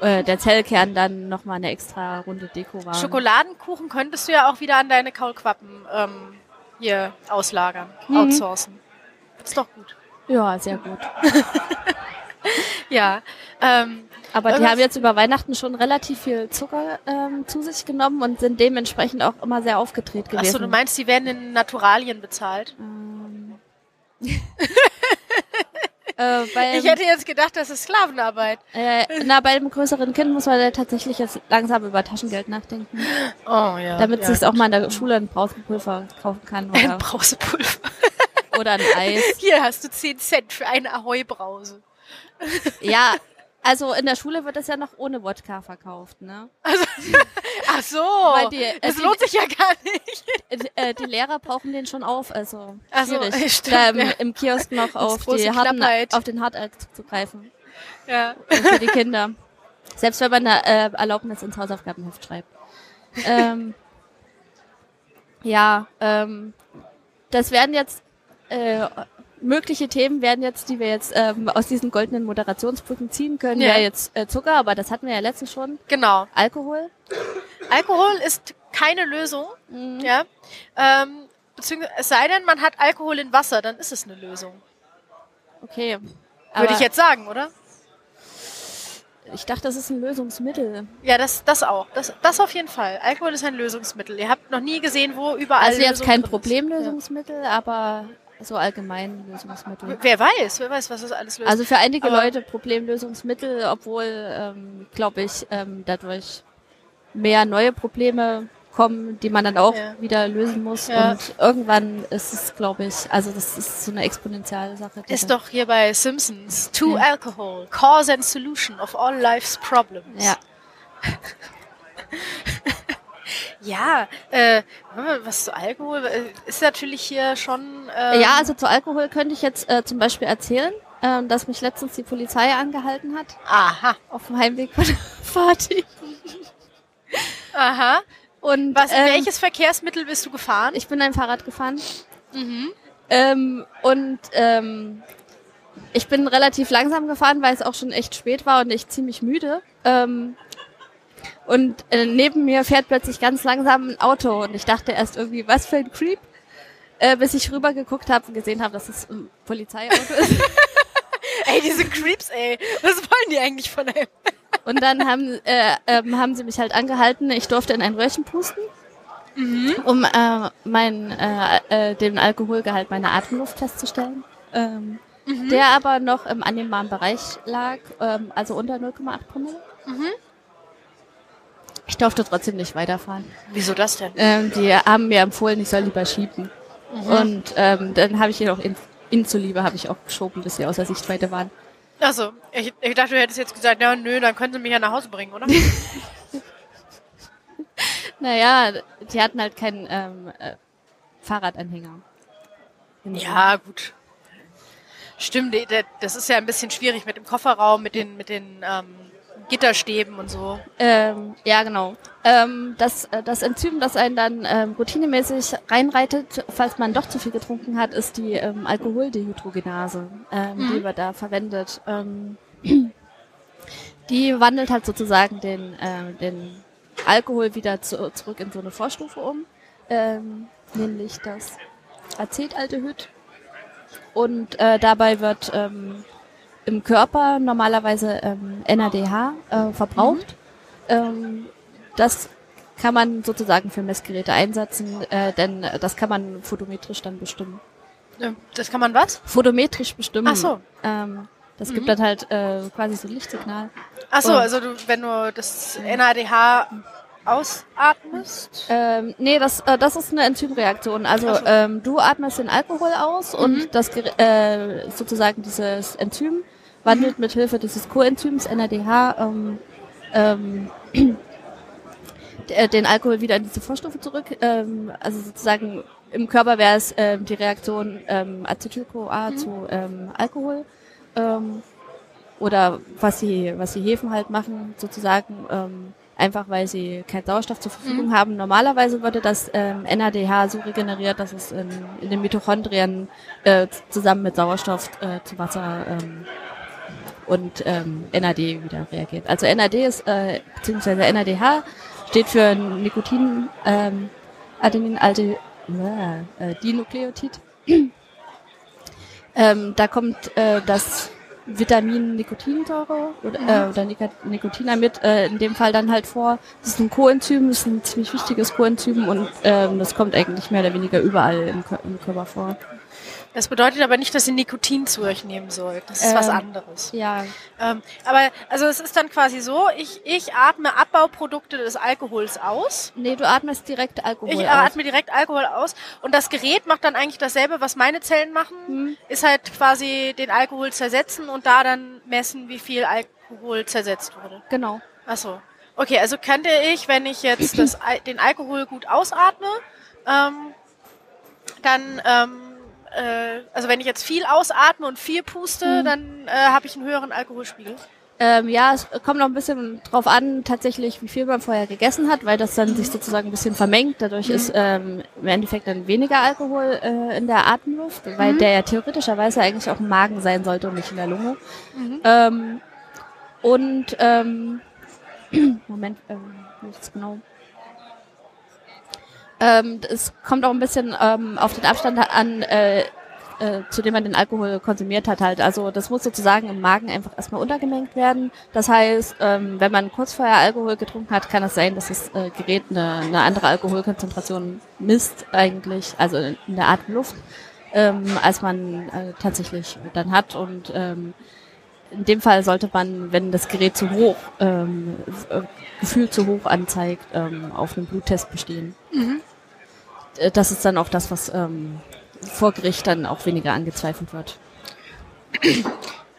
Äh, der Zellkern dann nochmal eine extra runde Deko war. Schokoladenkuchen könntest du ja auch wieder an deine Kaulquappen ähm, hier auslagern, Mhm. outsourcen. Ist doch gut. Ja, sehr gut. <laughs> Ja. Ähm, Aber die haben jetzt über Weihnachten schon relativ viel Zucker ähm, zu sich genommen und sind dementsprechend auch immer sehr aufgedreht gewesen. achso, du meinst, die werden in Naturalien bezahlt? <laughs> <laughs> äh, bei, Ich hätte jetzt gedacht, das ist Sklavenarbeit. äh, na, bei einem größeren Kind muss man ja tatsächlich jetzt langsam über Taschengeld nachdenken, Oh ja. damit ja, sich's auch mal in der Schule ein Brausenpulver kaufen kann Ein oder, Brausepulver. oder ein Eis. Hier hast du 10 Cent für eine Ahoi-Brause. Ja, also in der Schule wird das ja noch ohne Wodka verkauft, ne? <laughs> Ach so. Weil die- äh, das die- lohnt sich ja gar nicht. Äh, die Lehrer brauchen den schon auf, also Ach so, <laughs> stimmt, da im, ja. im Kiosk noch auf, die harten, auf den Hartalk zuzugreifen. Ja. für die Kinder. Selbst wenn man eine äh, Erlaubnis ins Hausaufgabenheft schreibt. Ähm, ja, ähm, das werden jetzt äh, mögliche Themen werden jetzt, die wir jetzt ähm, aus diesen goldenen Moderationsbrücken ziehen können, Ja. ja jetzt äh, Zucker, aber das hatten wir ja letztens schon. Genau. Alkohol. Alkohol ist keine Lösung. Mhm. Ja. Ähm, beziehungsweise, es sei denn, man hat Alkohol in Wasser, dann ist es eine Lösung. Okay. Würde ich jetzt sagen, oder? ich dachte, das ist ein Lösungsmittel. Ja, das, das auch. Das, das auf jeden Fall. Alkohol ist ein Lösungsmittel. Ihr habt noch nie gesehen, wo überall. Also jetzt kein. Problemlösungsmittel, aber so allgemein Lösungsmittel. Wer weiß, wer weiß, was das alles löst. Also für einige Aber- Leute Problemlösungsmittel, obwohl, ähm, glaube ich, ähm, dadurch mehr neue Probleme kommen, die man dann auch Ja. wieder lösen muss. Ja. Und irgendwann ist es, glaube ich, also das ist so eine exponentielle Sache. ist doch hier bei Simpsons. To Ja. alcohol, cause and solution of all life's problems. Ja, <laughs> Ja, äh, was zu Alkohol äh, ist natürlich hier schon. Ähm, ja, also zu Alkohol könnte ich jetzt äh, zum Beispiel erzählen, ähm, dass mich letztens die Polizei angehalten hat Aha, auf dem Heimweg von der <laughs> Party. aha. Und Was, ähm, welches Verkehrsmittel bist du gefahren? Ich bin ein Fahrrad gefahren. Mhm. Ähm, und ähm, ich bin relativ langsam gefahren, weil es auch schon echt spät war und ich ziemlich müde. Ähm, und äh, neben mir fährt plötzlich ganz langsam ein Auto und ich dachte erst irgendwie, was für ein Creep, äh, bis ich rüber geguckt habe und gesehen habe, dass es ein Polizeiauto ist. <laughs> Ey, diese Creeps, ey. Was wollen die eigentlich von einem? Und dann haben, äh, ähm, haben sie mich halt angehalten. Ich durfte in ein Röhrchen pusten, um äh, mein, äh, äh, den Alkoholgehalt meiner Atemluft festzustellen. Ähm, Der aber noch im annehmbaren Bereich lag, ähm, also unter 0,8 Promille. Ich durfte trotzdem nicht weiterfahren. Wieso das denn? Ähm, die haben mir empfohlen, ich soll lieber schieben. Und ähm, dann habe ich jedoch in, ihnen zuliebe habe ich auch geschoben, bis sie außer Sichtweite waren. Also, ich, ich dachte, du hättest jetzt gesagt, ja, nö, dann können sie mich ja nach Hause bringen, oder? <laughs> Naja, die hatten halt keinen ähm, äh, Fahrradanhänger. ja, gut. Stimmt, das ist ja ein bisschen schwierig mit dem Kofferraum, mit den, mit den ähm, Gitterstäben und so. Ähm, ja, genau. Ähm, das, äh, das Enzym, das einen dann ähm, routinemäßig reinreitet, falls man doch zu viel getrunken hat, ist die ähm, Alkoholdehydrogenase, ähm, die wird da verwendet. Ähm, die wandelt halt sozusagen den, äh, den Alkohol wieder zu, zurück in so eine Vorstufe um, ähm, nämlich das Acetaldehyd. Und äh, dabei wird ähm, im Körper normalerweise ähm, NADH äh, verbraucht. Ähm, das kann man sozusagen für Messgeräte einsetzen, äh, denn das kann man photometrisch dann bestimmen. Das kann man was? Photometrisch bestimmen. Ach so. Ähm, das gibt dann halt äh, quasi so ein Lichtsignal. Ach so, Und- also du, wenn du das NADH ausatmest. Ähm, nee, das, äh, das ist eine Enzymreaktion. Also so. ähm, du atmest den Alkohol aus und das äh, sozusagen dieses Enzym wandelt mit Hilfe dieses Coenzyms NADH ähm, ähm, <clears throat> den Alkohol wieder in diese Vorstufe zurück. Ähm, also sozusagen im Körper wäre es ähm, die Reaktion ähm, Acetyl-CoA zu ähm, Alkohol. Ähm, oder was die, was die Hefen halt machen, sozusagen, ähm, einfach weil sie keinen Sauerstoff zur Verfügung haben. Normalerweise würde das ähm, NADH so regeneriert, dass es in, in den Mitochondrien äh, zusammen mit Sauerstoff äh, zu Wasser ähm, und ähm, NAD wieder reagiert. Also NAD ist, äh, beziehungsweise NADH steht für Nikotin, ähm, Adenin-Alde, äh, Dinukleotid. <clears throat> ähm, da kommt äh, das Vitamin Nikotinsäure oder, äh, oder Nik Nikotinamid äh, in dem Fall dann halt vor. Das ist ein Coenzym, das ist ein ziemlich wichtiges Coenzym und ähm, das kommt eigentlich mehr oder weniger überall im, Kör im Körper vor. Das bedeutet aber nicht, dass ihr Nikotin zu euch nehmen sollt. Das ist Ähm, was anderes. Ja, Ähm, aber also es ist dann quasi so, ich, ich atme Abbauprodukte des Alkohols aus. nee, du atmest direkt Alkohol Ich aus. atme direkt Alkohol aus und das Gerät macht dann eigentlich dasselbe, was meine Zellen machen, Hm. ist halt quasi den Alkohol zersetzen und da dann messen, wie viel Alkohol zersetzt wurde. Genau. Ach so. Okay, also könnte ich, wenn ich jetzt das, den Alkohol gut ausatme, ähm, dann, ähm, äh, also wenn ich jetzt viel ausatme und viel puste, dann äh, habe ich einen höheren Alkoholspiegel. Ähm, ja, es kommt noch ein bisschen drauf an, tatsächlich, wie viel man vorher gegessen hat, weil das dann sich sozusagen ein bisschen vermengt. Dadurch ist ähm, im Endeffekt dann weniger Alkohol äh, in der Atemluft, weil der ja theoretischerweise eigentlich auch im Magen sein sollte und nicht in der Lunge. Ähm, und ähm, <clears throat> Moment, ähm, es genau? Ähm, es kommt auch ein bisschen ähm, auf den Abstand an, äh, äh, zu dem man den Alkohol konsumiert hat halt. Also das muss sozusagen im Magen einfach erstmal untergemengt werden. Das heißt, ähm, wenn man kurz vorher Alkohol getrunken hat, kann es sein, dass das äh, Gerät eine, eine andere Alkoholkonzentration misst eigentlich, also in der Atemluft, ähm, als man äh, tatsächlich dann hat. Und ähm, in dem Fall sollte man, wenn das Gerät zu hoch, ähm, äh, gefühlt zu hoch anzeigt, ähm, auf einem Bluttest bestehen. Äh, Das ist dann auch das, was ähm, vor Gericht dann auch weniger angezweifelt wird.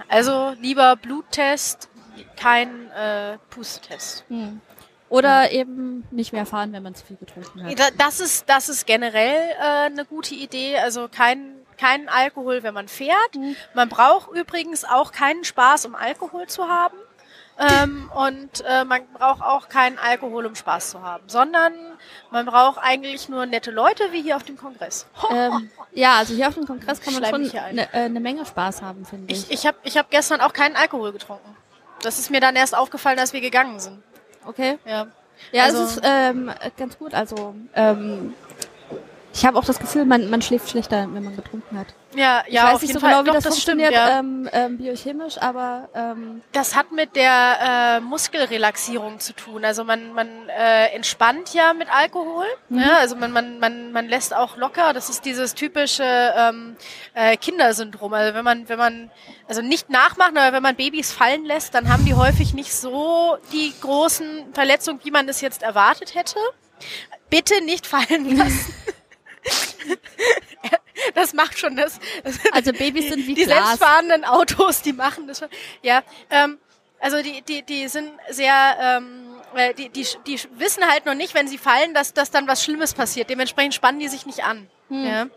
Also lieber Bluttest, kein äh, Pustetest. Oder eben nicht mehr fahren, wenn man zu viel getrunken hat. Da- Das ist, das ist generell äh, eine gute Idee. Also kein, kein Alkohol, wenn man fährt. Man braucht übrigens auch keinen Spaß, um Alkohol zu haben. Ähm, und äh, man braucht auch keinen Alkohol, um Spaß zu haben, sondern man braucht eigentlich nur nette Leute, wie hier auf dem Kongress. Ähm, <laughs> ja, also hier auf dem Kongress kann man Schleim schon eine äh, eine Menge Spaß haben, finde ich. Ich, ich habe ich hab gestern auch keinen Alkohol getrunken. Das ist mir dann erst aufgefallen, als wir gegangen sind. Okay. Ja. Ja, Also- es ist ähm, ganz gut. Also ähm, ich habe auch das Gefühl, man, man schläft schlechter, wenn man getrunken hat. Ja, Ich ja, weiß auf nicht jeden so Fall. genau, wie Doch, das, das stimmt, funktioniert ja. ähm, ähm, biochemisch, aber ähm, Das hat mit der äh, Muskelrelaxierung zu tun. Also man, man äh, entspannt ja mit Alkohol. Ja, also man, man, man, man lässt auch locker. Das ist dieses typische ähm, äh, Kindersyndrom. Also wenn man, wenn man, also nicht nachmachen, aber wenn man Babys fallen lässt, dann haben die häufig nicht so die großen Verletzungen, wie man es jetzt erwartet hätte. Bitte nicht fallen <laughs> lassen. Das macht schon das. <laughs> Also Babys sind wie die Glas. selbstfahrenden Autos, die machen das schon. Ja, ähm, also die, die, die sind sehr, ähm, äh, die, die, die wissen halt noch nicht, wenn sie fallen, dass, dass dann was Schlimmes passiert. Dementsprechend spannen die sich nicht an. Ja?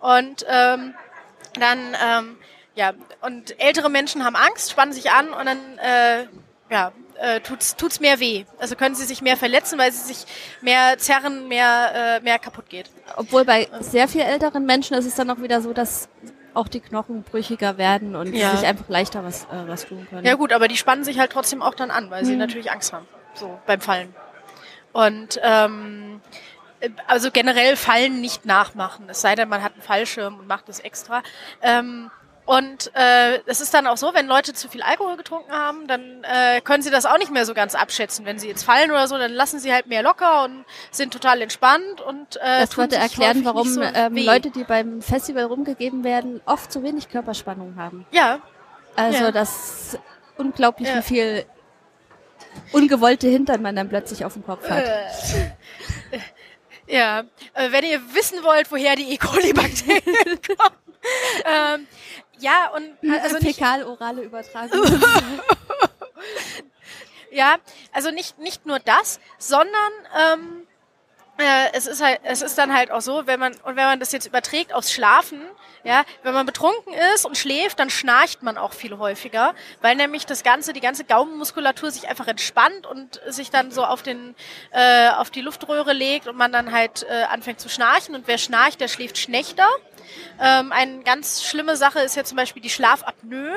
Und ähm, dann, ähm, ja, und ältere Menschen haben Angst, spannen sich an und dann, äh, ja, äh, tut's, tut's mehr weh. Also können sie sich mehr verletzen, weil sie sich mehr zerren, mehr, äh, mehr kaputt geht. obwohl bei sehr viel älteren Menschen ist es dann auch wieder so, dass auch die Knochen brüchiger werden und Ja. sich einfach leichter was, äh, was tun können. Ja gut, aber die spannen sich halt trotzdem auch dann an, weil sie natürlich Angst haben, so beim Fallen. Und ähm, äh, also generell Fallen nicht nachmachen, es sei denn, man hat einen Fallschirm und macht es extra. Ähm, und äh, es ist dann auch so, wenn Leute zu viel Alkohol getrunken haben, dann äh, können sie das auch nicht mehr so ganz abschätzen. Wenn sie jetzt fallen oder so, dann lassen sie halt mehr locker und sind total entspannt und äh, Das würde erklären, warum so ähm. Leute, die beim Festival rumgegeben werden, oft zu wenig Körperspannung haben. ja, Also Ja. das unglaublich, Ja. wie viel ungewollte Hintern man dann plötzlich auf dem Kopf hat. <laughs> Ja, äh, wenn ihr wissen wollt, woher die E. coli-Bakterien <laughs> kommen. ähm, ja, und äh, also nicht, Fäkal-orale Übertragung. <laughs> ja, also nicht, nicht nur das, sondern ähm, äh, es ist halt, es ist dann halt auch so, wenn man, und wenn man das jetzt überträgt aufs Schlafen, ja, wenn man betrunken ist und schläft, dann schnarcht man auch viel häufiger, weil nämlich das ganze, die ganze Gaumenmuskulatur sich einfach entspannt und sich dann so auf den, äh, auf die Luftröhre legt und man dann halt äh, anfängt zu schnarchen und wer schnarcht, der schläft schlechter. Ähm, eine ganz schlimme Sache ist ja zum Beispiel die Schlafapnoe,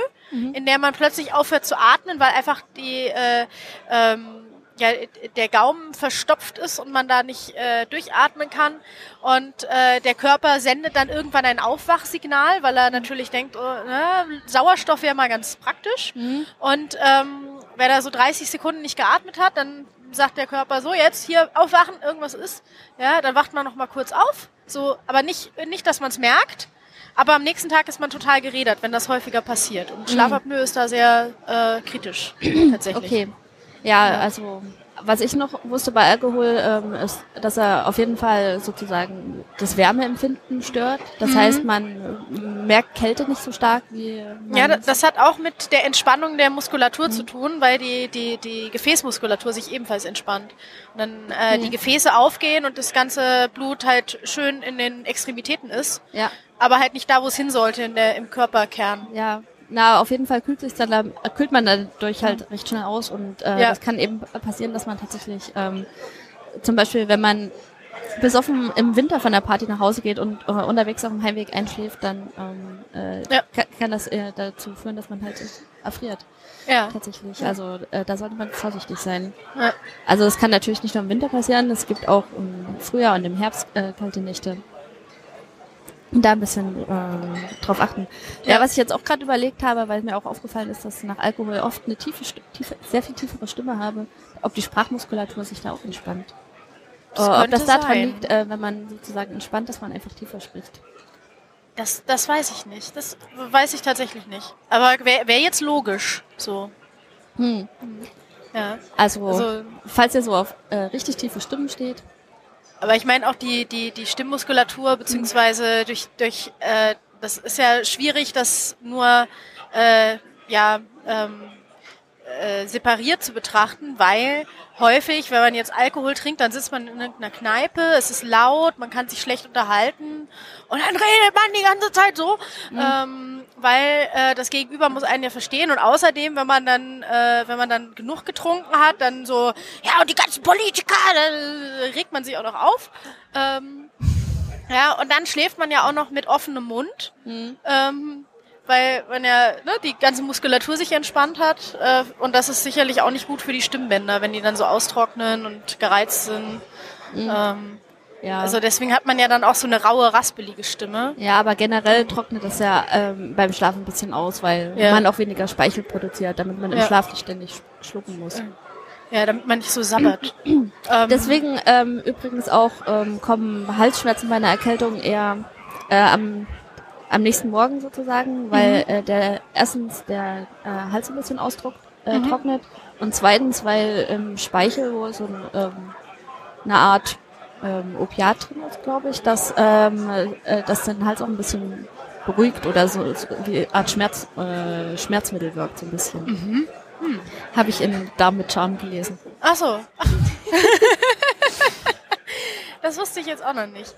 in der man plötzlich aufhört zu atmen, weil einfach die äh, ähm, ja, der Gaumen verstopft ist und man da nicht äh, durchatmen kann. Und äh, der Körper sendet dann irgendwann ein Aufwachsignal, weil er natürlich denkt, oh, ne, Sauerstoff wäre mal ganz praktisch. Und ähm, wer da so 30 Sekunden nicht geatmet hat, dann sagt der Körper so, jetzt hier aufwachen, irgendwas ist. Ja, dann wacht man noch mal kurz auf. So, aber nicht, nicht dass man es merkt. Aber am nächsten Tag ist man total gerädert, wenn das häufiger passiert. Und Schlafapnoe ist da sehr äh, kritisch, <clears throat> tatsächlich. Okay. Ja, also was ich noch wusste bei Alkohol, ähm, ist, dass er auf jeden Fall sozusagen das Wärmeempfinden stört. Das Mhm. heißt, man merkt Kälte nicht so stark wie Ja, da- das hat auch mit der Entspannung der Muskulatur zu tun, weil die, die, die Gefäßmuskulatur sich ebenfalls entspannt. Und dann äh, die Gefäße aufgehen und das ganze Blut halt schön in den Extremitäten ist, ja, aber halt nicht da, wo es hin sollte, in der, im Körperkern. ja. Na, auf jeden Fall kühlt sich dann, da- äh, kühlt man dadurch halt recht schnell aus und äh, Ja. das kann eben passieren, dass man tatsächlich ähm, zum Beispiel, wenn man besoffen im Winter von der Party nach Hause geht und äh, unterwegs auf dem Heimweg einschläft, dann ähm, äh, Ja. kann, kann das äh, dazu führen, dass man halt erfriert. Ja. Tatsächlich. Also äh, da sollte man vorsichtig sein. Ja. Also es kann natürlich nicht nur im Winter passieren, es gibt auch im Frühjahr und im Herbst äh, kalte Nächte. Und da ein bisschen äh, drauf achten. Ja, Ja. was ich jetzt auch gerade überlegt habe, weil mir auch aufgefallen ist, dass ich nach Alkohol oft eine tiefe, tiefe sehr viel tiefere Stimme habe, ob die Sprachmuskulatur sich da auch entspannt. Das Äh, ob das daran sein. liegt, äh, wenn man sozusagen entspannt, dass man einfach tiefer spricht. Das, das weiß ich nicht. Das weiß ich tatsächlich nicht. Aber wäre wär jetzt logisch, so. Hm. Ja. Also, Also- falls ihr so auf äh, richtig tiefe Stimmen steht, Aber ich meine auch die, die, die Stimmmuskulatur, beziehungsweise durch, durch äh, das ist ja schwierig, das nur äh, ja, ähm, äh, separiert zu betrachten, weil häufig, wenn man jetzt Alkohol trinkt, dann sitzt man in irgendeiner Kneipe, es ist laut, man kann sich schlecht unterhalten und dann redet man die ganze Zeit so, ähm, weil äh, das Gegenüber muss einen ja verstehen und außerdem, wenn man dann, äh, wenn man dann genug getrunken hat, dann so, ja und die ganzen Politiker, dann regt man sich auch noch auf. Ähm, ja, und dann schläft man ja auch noch mit offenem Mund. Ähm, weil man ja ne, die ganze Muskulatur sich entspannt hat. Äh, und das ist sicherlich auch nicht gut für die Stimmbänder, wenn die dann so austrocknen und gereizt sind. Ähm, ja. Also deswegen hat man ja dann auch so eine raue, raspelige Stimme. Ja, aber generell trocknet das ja ähm, beim Schlafen ein bisschen aus, weil Ja. man auch weniger Speichel produziert, damit man im Ja. Schlaf nicht ständig sch- schlucken muss. Ja, damit man nicht so sabbert. <clears throat> ähm, Deswegen ähm, übrigens auch ähm, kommen Halsschmerzen bei einer Erkältung eher äh, am, am nächsten Morgen sozusagen, weil äh, der erstens der äh, Hals ein bisschen austrocknet äh, trocknet und zweitens, weil im Speichel wohl so ein, ähm, eine Art ähm, Opiat drin ist, glaube ich, dass ähm, äh, das den Hals auch ein bisschen beruhigt oder so, so wie Art Schmerz, äh, Schmerzmittel wirkt so ein bisschen. Habe ich in Darm mit Charme gelesen. Ach so. <laughs> das wusste ich jetzt auch noch nicht.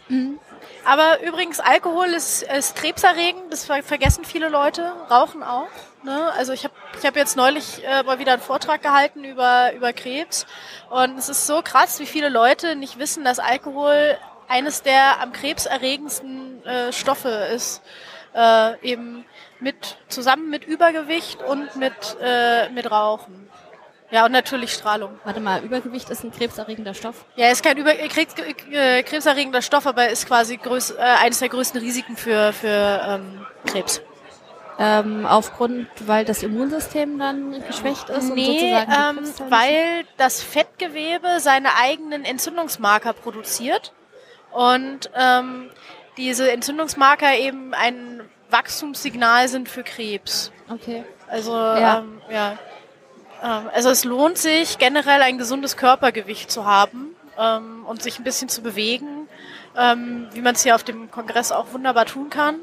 Aber übrigens, Alkohol ist, ist krebserregend, das ver vergessen viele Leute, Rauchen auch. Ne? Also ich habe ich hab jetzt neulich äh, mal wieder einen Vortrag gehalten über, über Krebs und es ist so krass, wie viele Leute nicht wissen, dass Alkohol eines der am krebserregendsten äh, Stoffe ist. Äh, eben mit zusammen mit Übergewicht und mit, äh, mit Rauchen. Ja, und natürlich Strahlung. Warte mal, Übergewicht ist ein krebserregender Stoff. Ja, ist kein über äh, Krebs, äh, krebserregender Stoff, aber ist quasi größ, äh, eines der größten Risiken für, für ähm, Krebs. Ähm, aufgrund, weil das Immunsystem dann geschwächt ist und Nee, ähm, weil das Fettgewebe seine eigenen Entzündungsmarker produziert und ähm, diese Entzündungsmarker eben ein Wachstumssignal sind für Krebs. Okay. Also Ja. ja, ähm, ja. Ähm, also es lohnt sich generell ein gesundes Körpergewicht zu haben ähm, und sich ein bisschen zu bewegen, ähm, wie man es hier auf dem Kongress auch wunderbar tun kann.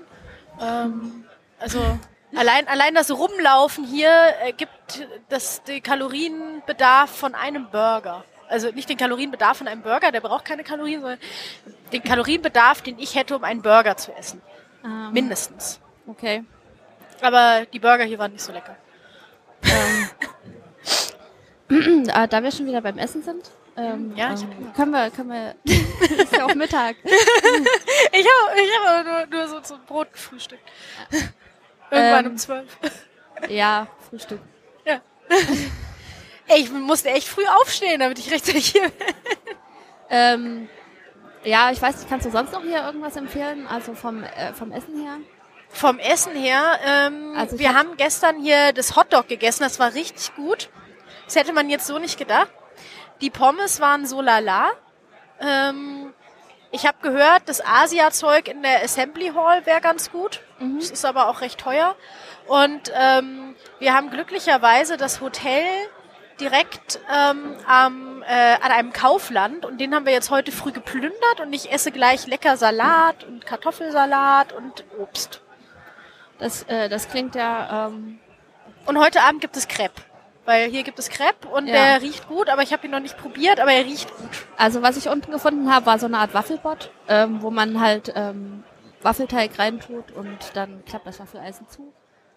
Ähm, also allein allein das Rumlaufen hier äh, gibt das den Kalorienbedarf von einem Burger. also nicht den Kalorienbedarf von einem Burger, der braucht keine Kalorien, sondern den Kalorienbedarf, den ich hätte, um einen Burger zu essen. Ähm, Mindestens. Okay. Aber die Burger hier waren nicht so lecker. Ähm, äh, <clears throat> da wir schon wieder beim Essen sind, ähm, Ja, ich ähm, können wir, können wir, <laughs> ist ja auch Mittag. <laughs> Ich habe ich hab nur, nur so zum Brot gefrühstückt. Irgendwann Ähm. um zwölf. Ja, Frühstück. <laughs> Ey, ich musste echt früh aufstehen, damit ich rechtzeitig hier bin. Ähm, ja, ich weiß nicht, kannst du sonst noch hier irgendwas empfehlen? Also vom, äh, vom Essen her? Vom Essen her, ähm, Also wir hab- haben gestern hier das Hotdog gegessen, das war richtig gut. Das hätte man jetzt so nicht gedacht. Die Pommes waren so lala. Ähm, ich habe gehört, das Asia-Zeug in der Assembly Hall wäre ganz gut. Das ist aber auch recht teuer. Und ähm, wir haben glücklicherweise das Hotel direkt ähm, am, äh, an einem Kaufland und den haben wir jetzt heute früh geplündert und ich esse gleich lecker Salat und Kartoffelsalat und Obst. Das, äh, das klingt ja, ähm, Und heute Abend gibt es Crepe. Weil hier gibt es Crepe und Ja. der riecht gut, aber ich habe ihn noch nicht probiert, aber er riecht gut. also was ich unten gefunden habe, war so eine Art Waffelbot, ähm, wo man halt ähm, Waffelteig reintut und dann klappt das Waffeleisen zu.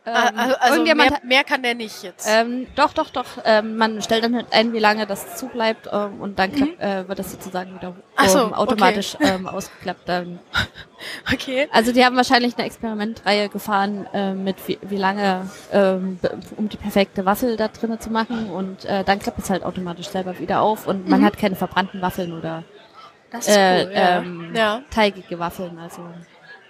Ähm, also also mehr, mehr kann der nicht jetzt. Ähm, doch, doch, doch. Ähm, man stellt dann halt ein, wie lange das zubleibt ähm, und dann klappt, äh, wird das sozusagen wieder Mhm. So, ähm, automatisch ähm, ausgeklappt. Dann. <laughs> okay. Also die haben wahrscheinlich eine Experimentreihe gefahren äh, mit wie, wie lange, ähm, um die perfekte Waffel da drinnen zu machen und äh, dann klappt es halt automatisch selber wieder auf und man hat keine verbrannten Waffeln oder Das ist äh, cool, ja. ähm, ja. teigige Waffeln. Also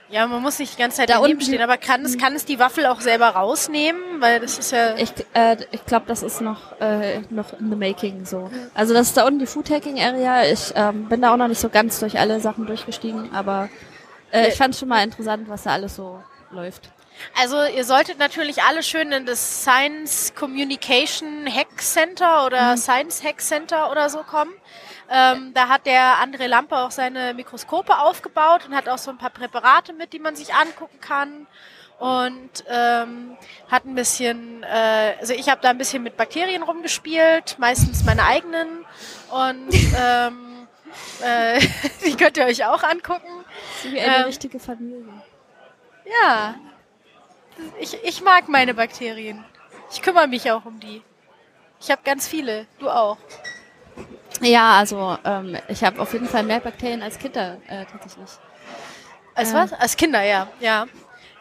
Ja, man muss nicht die ganze Zeit Da unten- stehen, aber kann es, kann es die Waffel auch selber rausnehmen? Weil das ist ja... Ich, äh, ich glaube, das ist noch, äh, noch in the making so. Also das ist da unten die Food Taking Area. Ich ähm, bin da auch noch nicht so ganz durch alle Sachen durchgestiegen, aber äh, ich fand schon mal interessant, was da alles so läuft. Also ihr solltet natürlich alle schön in das Science Communication Hack Center oder Science Hack Center oder so kommen. Ähm, da hat der André Lampe auch seine Mikroskope aufgebaut und hat auch so ein paar Präparate mit, die man sich angucken kann. Und ähm, hat ein bisschen, äh, also ich habe da ein bisschen mit Bakterien rumgespielt, meistens meine eigenen. Und <laughs> ähm, äh, <laughs> die könnt ihr euch auch angucken. So wie eine Ähm, richtige Familie. Ja. Ich, ich mag meine Bakterien. Ich kümmere mich auch um die. Ich habe ganz viele. Du auch. Ja, also ähm, ich habe auf jeden Fall mehr Bakterien als Kinder äh, tatsächlich. Als Ja. was? Als Kinder, ja. Ja.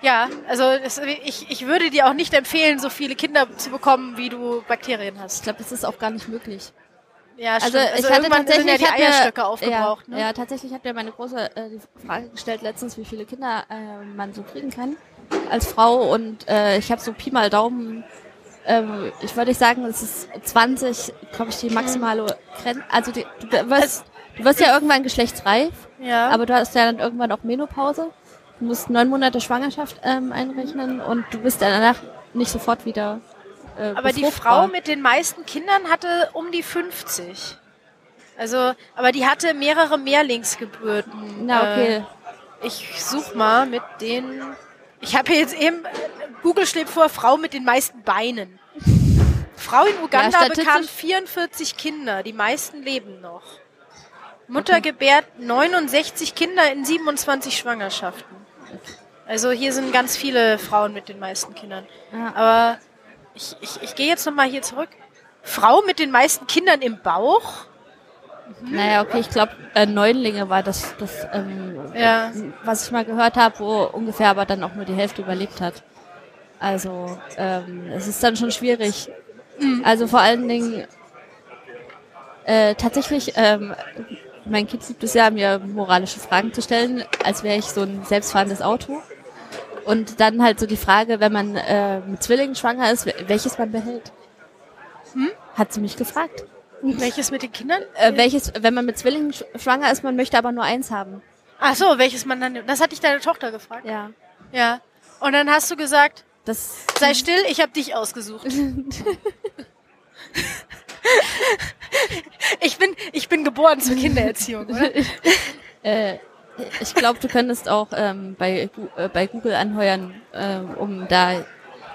Ja, also es, ich, ich würde dir auch nicht empfehlen, so viele Kinder zu bekommen, wie du Bakterien Ich hast. glaube, das ist auch gar nicht möglich. Ja, Also, stimmt. ich hatte tatsächlich sind ja die hat mir- Eierstöcke aufgebraucht. ja, ne? ja, tatsächlich hat mir meine große äh, die Frage gestellt letztens, wie viele Kinder äh, man so kriegen kann als Frau und äh, ich habe so Pi mal Daumen. Ähm, ich würde nicht sagen, es ist 20, glaube ich, die maximale Grenze. Also die, du wirst, du wirst ja irgendwann geschlechtsreif, ja. aber du hast ja dann irgendwann auch Menopause. Du musst neun Monate Schwangerschaft ähm, einrechnen und du bist danach nicht sofort wieder. Äh, Aber die. Frau mit den meisten Kindern hatte um die 50. Also, aber die hatte mehrere Mehrlingsgeburten. Na okay. Äh, ich such mal mit den. Ich habe jetzt eben. Google schlägt vor, Frau mit den meisten Beinen. Frau in Uganda Ja, bekam 44 Kinder, die meisten leben noch. Mutter gebärt 69 Kinder in 27 Schwangerschaften. Also hier sind ganz viele Frauen mit den meisten Kindern. Ja. Aber ich, ich, ich gehe jetzt nochmal hier zurück. Frau mit den meisten Kindern im Bauch? Naja, okay, ich glaube, äh, Neunlinge war das, das ähm, Ja. was ich mal gehört habe, wo ungefähr aber dann auch nur die Hälfte überlebt hat. Also ähm, es ist dann schon schwierig. Also vor allen Dingen äh, tatsächlich, ähm, mein Kind liebt es ja, mir moralische Fragen zu stellen, als wäre ich so ein selbstfahrendes Auto. Und dann halt so die Frage, wenn man äh, mit Zwillingen schwanger ist, wel- welches man behält. Hat sie mich gefragt. Welches mit den Kindern? Äh, welches, wenn man mit Zwillingen sch- schwanger ist, man möchte aber nur eins haben. Ach so, welches man dann. Das hat dich deine Tochter gefragt. Ja. Ja. Und dann hast du gesagt, Das, sei still, ich habe dich ausgesucht. <laughs> ich bin, ich bin geboren zur Kindererziehung, oder? <laughs> äh, ich glaube, du könntest auch ähm, bei, äh, bei Google anheuern, ähm, um da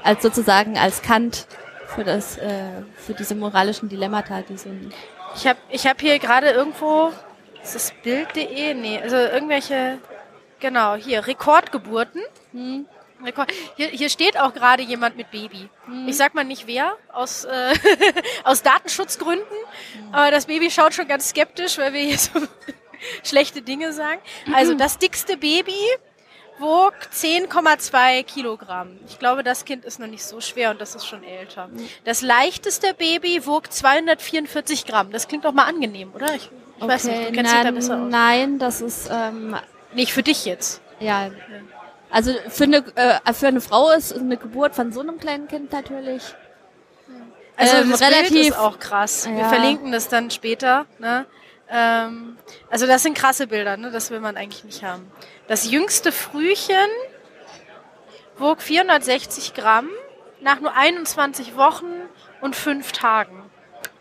als sozusagen als Kant für das, äh, für diese moralischen Dilemmata, die ein Ich habe ich hab hier gerade irgendwo, ist das Bild.de? Nee, also irgendwelche, genau, hier, Rekordgeburten. Rekord. Hier, hier steht auch gerade jemand mit Baby. Ich sag mal nicht wer, aus, äh, <laughs> aus Datenschutzgründen, aber das Baby schaut schon ganz skeptisch, weil wir hier so <laughs> schlechte Dinge sagen. Also das dickste Baby wog 10,2 Kilogramm. Ich glaube, das Kind ist noch nicht so schwer und das ist schon älter. Das leichteste Baby wog 244 Gramm. Das klingt doch mal angenehm, oder? Ich, ich weiß nicht, du kennst dich da nein, besser aus. nein, das ist ähm, Nicht für dich jetzt. ja. Also für eine äh, für eine Frau ist eine Geburt von so einem kleinen Kind natürlich Also Ähm, das Bild relativ- ist auch krass. Wir Ja. verlinken das dann später. Ne? Ähm, also das sind krasse Bilder, ne? das will man eigentlich nicht haben. Das jüngste Frühchen wog 460 Gramm nach nur 21 Wochen und fünf Tagen.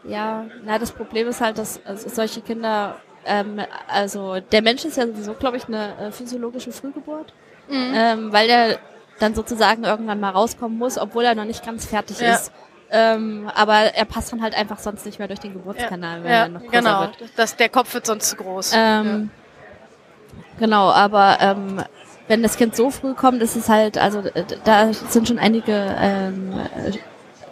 Ja, na, das Problem ist halt, dass also solche Kinder, ähm, also der Mensch ist ja sowieso, glaube ich, eine äh, physiologische Frühgeburt, ähm, weil der dann sozusagen irgendwann mal rauskommen muss, obwohl er noch nicht ganz fertig Ja. ist. Ähm, aber er passt dann halt einfach sonst nicht mehr durch den Geburtskanal, wenn ja, er noch größer genau. wird. Das, der Kopf wird sonst zu groß. Ähm, Genau, aber ähm, wenn das Kind so früh kommt, ist es halt, also äh, da sind schon einige, ähm, äh,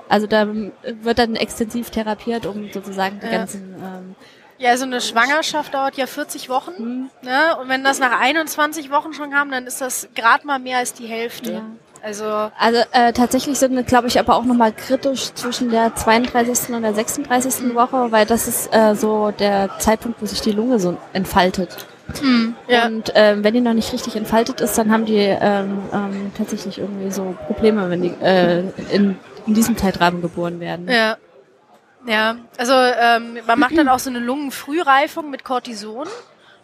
also da wird dann extensiv therapiert, um sozusagen die Ja. ganzen ähm, Ja, also eine Schwangerschaft dauert ja 40 Wochen. Mhm. Ne? Und wenn das nach 21 Wochen schon kam, dann ist das gerade mal mehr als die Hälfte. Ja. Also Also äh, tatsächlich sind, glaube ich, aber auch nochmal kritisch zwischen der 32. und der 36. Woche, weil das ist äh, so der Zeitpunkt, wo sich die Lunge so entfaltet. ja. Und ähm, wenn die noch nicht richtig entfaltet ist, dann haben die ähm, ähm, tatsächlich irgendwie so Probleme, wenn die äh, in, in diesem Zeitrahmen geboren werden. Ja. Ja, also ähm, man macht dann auch so eine Lungenfrühreifung mit Cortison.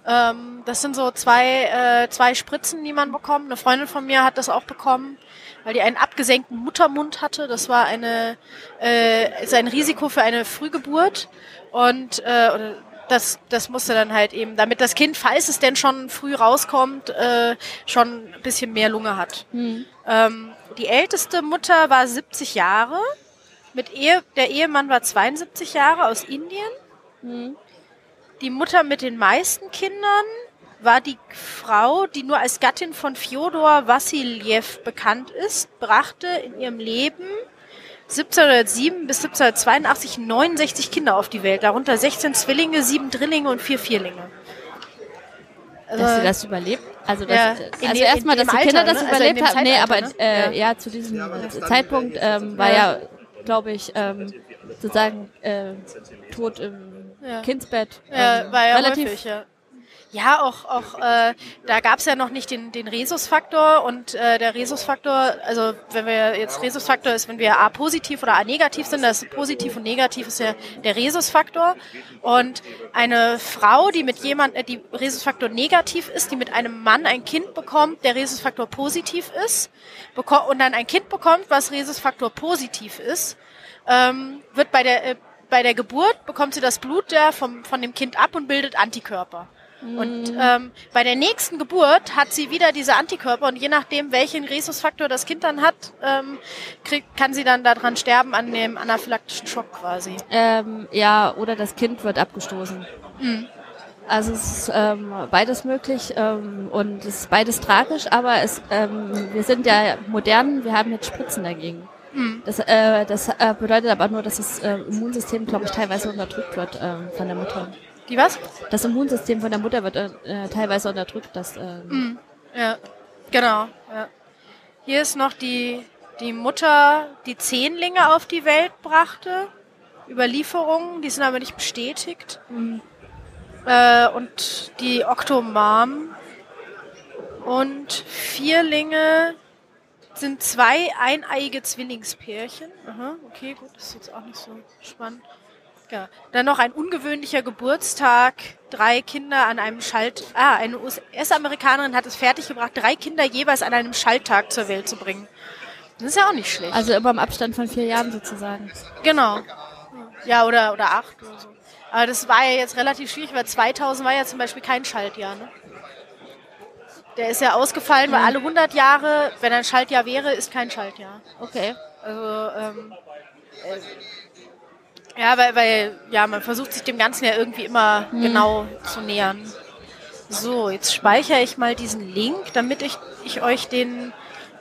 Ähm, das sind so zwei, äh, zwei Spritzen, die man bekommt. Eine Freundin von mir hat das auch bekommen, weil die einen abgesenkten Muttermund hatte. Das war eine, äh, ist ein Risiko für eine Frühgeburt. Und äh, das, das musste dann halt eben, damit das Kind, falls es denn schon früh rauskommt, äh, schon ein bisschen mehr Lunge hat. Ähm, die älteste Mutter war 70 Jahre. Mit Ehe, der Ehemann war 72 Jahre aus Indien. Die Mutter mit den meisten Kindern war die Frau, die nur als Gattin von Fjodor Wassiljew bekannt ist, brachte in ihrem Leben 1707 bis 1782 69 Kinder auf die Welt, darunter 16 Zwillinge, 7 Drillinge und 4 Vierlinge. Dass sie das überlebt. Also, das, Ja, also erstmal, dass die Kinder Alter, das ne? Also überlebt dem haben. Nee, aber Zeitalter, äh, ne? ja. zu diesem dann Zeitpunkt ähm, war Ja. Ja, glaube ich, ähm, sozusagen äh, tot im Ja. Kindsbett. Ja, ähm, war ja relativ häufig, ja. Ja, auch, auch äh, da gab's ja noch nicht den, den Rhesusfaktor und äh, der Rhesusfaktor, also wenn wir jetzt Rhesusfaktor ist, wenn wir A positiv oder A negativ sind, das ist positiv und negativ ist ja der Rhesusfaktor. Und eine Frau, die mit jemand, äh, die Rhesusfaktor negativ ist, die mit einem Mann ein Kind bekommt, der Rhesusfaktor positiv ist, und dann ein Kind bekommt, was Rhesusfaktor positiv ist, ähm, wird bei der äh, bei der Geburt bekommt sie das Blut der vom, von dem Kind ab und bildet Antikörper. Und ähm, bei der nächsten Geburt hat sie wieder diese Antikörper und je nachdem, welchen Rhesusfaktor das Kind dann hat, ähm, krieg, kann sie dann daran sterben an dem anaphylaktischen Schock quasi. Ähm, ja, oder das Kind wird abgestoßen. Also es ist ähm, beides möglich ähm, und es ist beides tragisch, aber es, ähm, wir sind ja modern, wir haben jetzt Spritzen dagegen. Das, äh, das äh, bedeutet aber nur, dass das äh, Immunsystem, glaube ich, teilweise unterdrückt wird ähm, von der Mutter. Die was? Das Immunsystem von der Mutter wird äh, teilweise unterdrückt. Das, ähm, Ja, genau. Ja. Hier ist noch die, die Mutter, die Zehnlinge auf die Welt brachte. Überlieferungen, die sind aber nicht bestätigt. Äh, und die Oktomam. Und Vierlinge sind zwei eineiige Zwillingspärchen. Aha, okay, gut, das ist jetzt auch nicht so spannend. Ja. Dann noch ein ungewöhnlicher Geburtstag, drei Kinder an einem Schalt... Ah, eine US-Amerikanerin hat es fertiggebracht, drei Kinder jeweils an einem Schalttag zur Welt zu bringen. Das ist ja auch nicht schlecht. also über im Abstand von vier Jahren sozusagen. Genau. Ja, oder, oder acht oder so. Aber das war ja jetzt relativ schwierig, weil 2000 war ja zum Beispiel kein Schaltjahr. Ne? Der ist ja ausgefallen, weil alle 100 Jahre, wenn ein Schaltjahr wäre, ist kein Schaltjahr. Okay. Also, ähm, äh, Ja, weil, weil, ja, man versucht sich dem Ganzen ja irgendwie immer genau zu nähern. So, jetzt speichere ich mal diesen Link, damit ich, ich euch den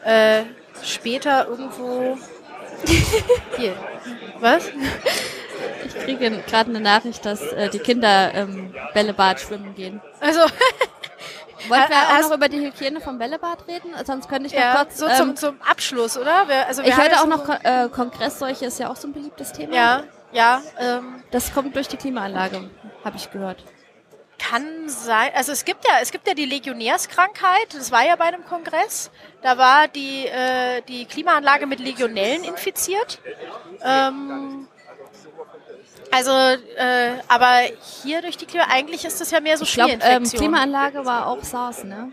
äh, später irgendwo. <laughs> Hier. Was? Ich kriege gerade eine Nachricht, dass äh, die Kinder im Bällebad schwimmen gehen. Also, <laughs> Wollten wir auch noch über die Hygiene vom Bällebad reden? Sonst könnte ich noch ja, kurz... so ähm, zum, zum Abschluss, oder? Wir, also wir ich hörte ja auch so- noch, Kon äh, Kongressseuche ist ja auch so ein beliebtes Thema. Ja, ja, ähm, Das kommt durch die Klimaanlage, habe ich gehört. Kann sein. Also es gibt ja, es gibt ja die Legionärskrankheit. Das war ja bei einem Kongress. Da war die äh, die Klimaanlage mit Legionellen infiziert. Ähm, also, äh, aber hier durch die Klima, eigentlich ist das ja mehr so Ich glaube, ähm. Klimaanlage war auch SARS, ne?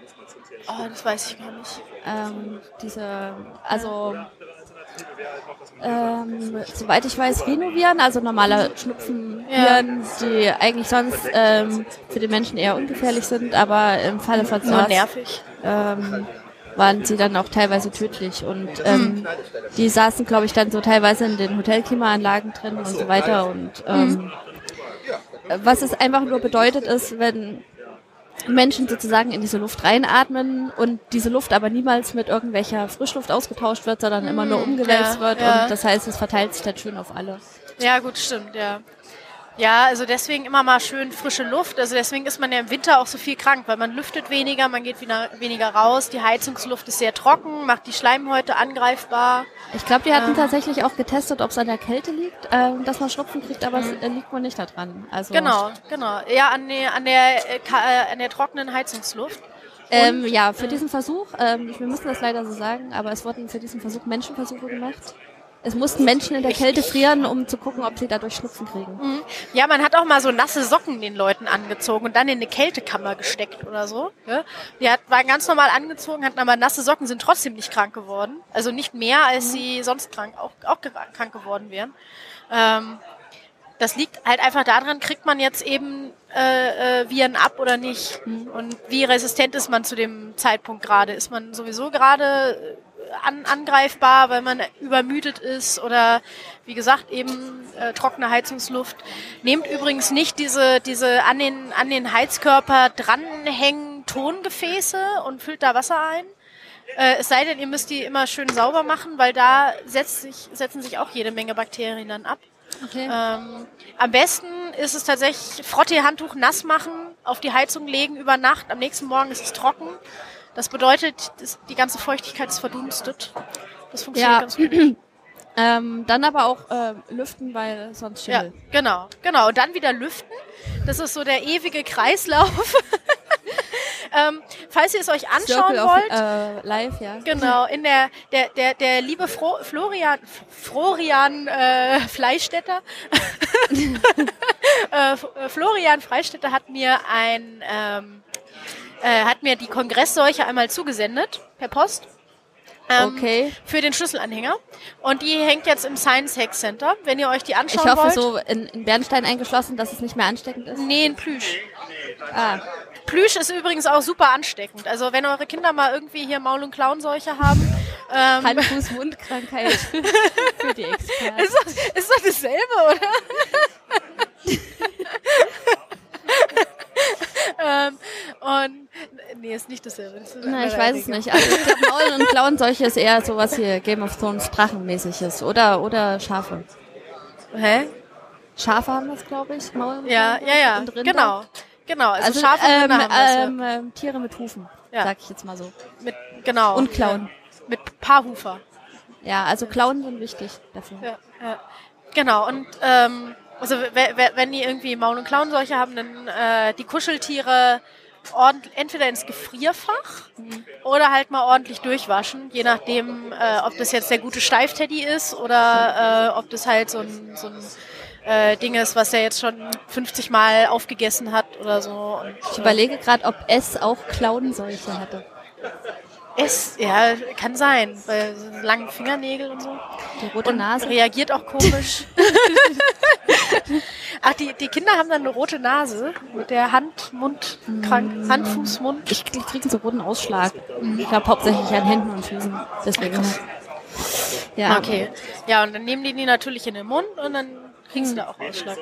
oh, das weiß ich gar nicht. Ähm, diese, also, ähm, soweit ich weiß, Rhinoviren, also normale Schnupfenviren, die eigentlich sonst ähm, für den Menschen eher ungefährlich sind, aber im Falle von SARS nervig. ähm, waren sie dann auch teilweise tödlich. Und ähm, die saßen, glaube ich, dann so teilweise in den Hotelklimaanlagen drin und so weiter. Und ähm, was es einfach nur bedeutet, ist, wenn Menschen sozusagen in diese Luft reinatmen und diese Luft aber niemals mit irgendwelcher Frischluft ausgetauscht wird, sondern immer nur umgewälzt ja, wird. ja. Und das heißt, es verteilt sich dann schön auf alle. Ja, gut, stimmt, ja. Ja, also deswegen immer mal schön frische Luft. Also deswegen ist man ja im Winter auch so viel krank, weil man lüftet weniger, man geht wieder, weniger raus. Die Heizungsluft ist sehr trocken, macht die Schleimhäute angreifbar. Ich glaube, die hatten tatsächlich auch getestet, ob es an der Kälte liegt, ähm, dass man Schnupfen kriegt, aber es äh, liegt wohl nicht daran. Also, Genau, genau. Ja, an der, an der, äh, äh, an der trockenen Heizungsluft. Ähm, ja, für diesen Versuch, ähm, wir müssen das leider so sagen, aber es wurden für diesen Versuch Menschenversuche gemacht. Es mussten Menschen in der Kälte frieren, um zu gucken, ob sie dadurch Schnupfen kriegen. Ja, man hat auch mal so nasse Socken den Leuten angezogen und dann in eine Kältekammer gesteckt oder so. Ja? Die hat, waren ganz normal angezogen, hatten aber nasse Socken, sind trotzdem nicht krank geworden. Also nicht mehr, als sie sonst krank, auch, auch krank geworden wären. Ähm, das liegt halt einfach daran, kriegt man jetzt eben äh, äh, Viren ab oder nicht. Und wie resistent ist man zu dem Zeitpunkt gerade? Ist man sowieso gerade an, angreifbar, weil man übermüdet ist oder wie gesagt eben äh, trockene Heizungsluft. Nehmt übrigens nicht diese, diese an, den, an den Heizkörper dranhängen Tongefäße und füllt da Wasser ein. Äh, es sei denn, ihr müsst die immer schön sauber machen, weil da setzt sich, setzen sich auch jede Menge Bakterien dann ab. Okay. Ähm, am besten ist es tatsächlich Frottee-Handtuch nass machen, auf die Heizung legen über Nacht. Am nächsten Morgen ist es trocken. Das bedeutet, die ganze Feuchtigkeit ist verdunstet. Das funktioniert Ja. ganz gut. <clears throat> Ähm, dann aber auch äh, lüften, weil sonst Ja, Schimmel. genau, genau. Und dann wieder lüften. Das ist so der ewige Kreislauf. <laughs> ähm, falls ihr es euch anschauen Circle wollt, äh, Live, ja. Genau, in der, der, der, der liebe Fro Florian, Florian äh, Fleischstätter, <laughs> äh, äh, Florian Freistetter hat mir ein, ähm, äh, hat mir die Kongressseuche einmal zugesendet, per Post. Ähm, Okay. Für den Schlüsselanhänger. Und die hängt jetzt im Science Hack Center. Wenn ihr euch die Ich anschauen hoffe wollt. so in, in Bernstein eingeschlossen, dass es nicht mehr ansteckend ist. Nee, ein Plüsch. Ah, Plüsch ist übrigens auch super ansteckend. Also wenn eure Kinder mal irgendwie hier Maul- und Klauenseuche haben, ähm, Hand, Fuß, Mundkrankheit <laughs> für die Experten. Ist doch, ist doch dasselbe, oder? <laughs> ähm, und nee, ist nicht dasselbe. Das Na, ich weiß es nicht. Also ich glaube, Maul- und Klauenseuche ist eher sowas hier Game of Thrones Drachenmäßiges. Oder, oder Schafe. Hä? Schafe haben das, glaube ich. Maul und Ja, ja, ja. und Rinder. Genau. Genau. Also, Also, Schafe und ähm, Rinder haben das, ja. ähm, ähm, Tiere mit Hufen, Ja. sag ich jetzt mal so. mit, genau. Und Klauen. Mit Paarhufer. Ja, also Klauen sind wichtig dafür. Ja, ja. Genau. Und ähm, also we- we- wenn die irgendwie Maul- und Klauenseuche haben, dann äh, die Kuscheltiere entweder ins Gefrierfach oder halt mal ordentlich durchwaschen, je nachdem, äh, ob das jetzt der gute Steifteddy ist oder äh, ob das halt so ein, so ein äh, Ding ist, was er jetzt schon 50 Mal aufgegessen hat oder so. Und, Ich überlege gerade, ob es auch Klauenseuche hatte. Es, ja, kann sein, weil so lange Fingernägel und so. Die rote Und Nase. reagiert auch komisch. <laughs> Ach, die, die Kinder haben dann eine rote Nase mit der Hand, Mund, krank, Hand, Fuß, Mund. Ich krieg krieg so roten Ausschlag. Ich glaube hauptsächlich an Händen und Füßen. Deswegen. Ja. Okay. Ja, und dann nehmen die die natürlich in den Mund und dann kriegst du da auch Ausschlag.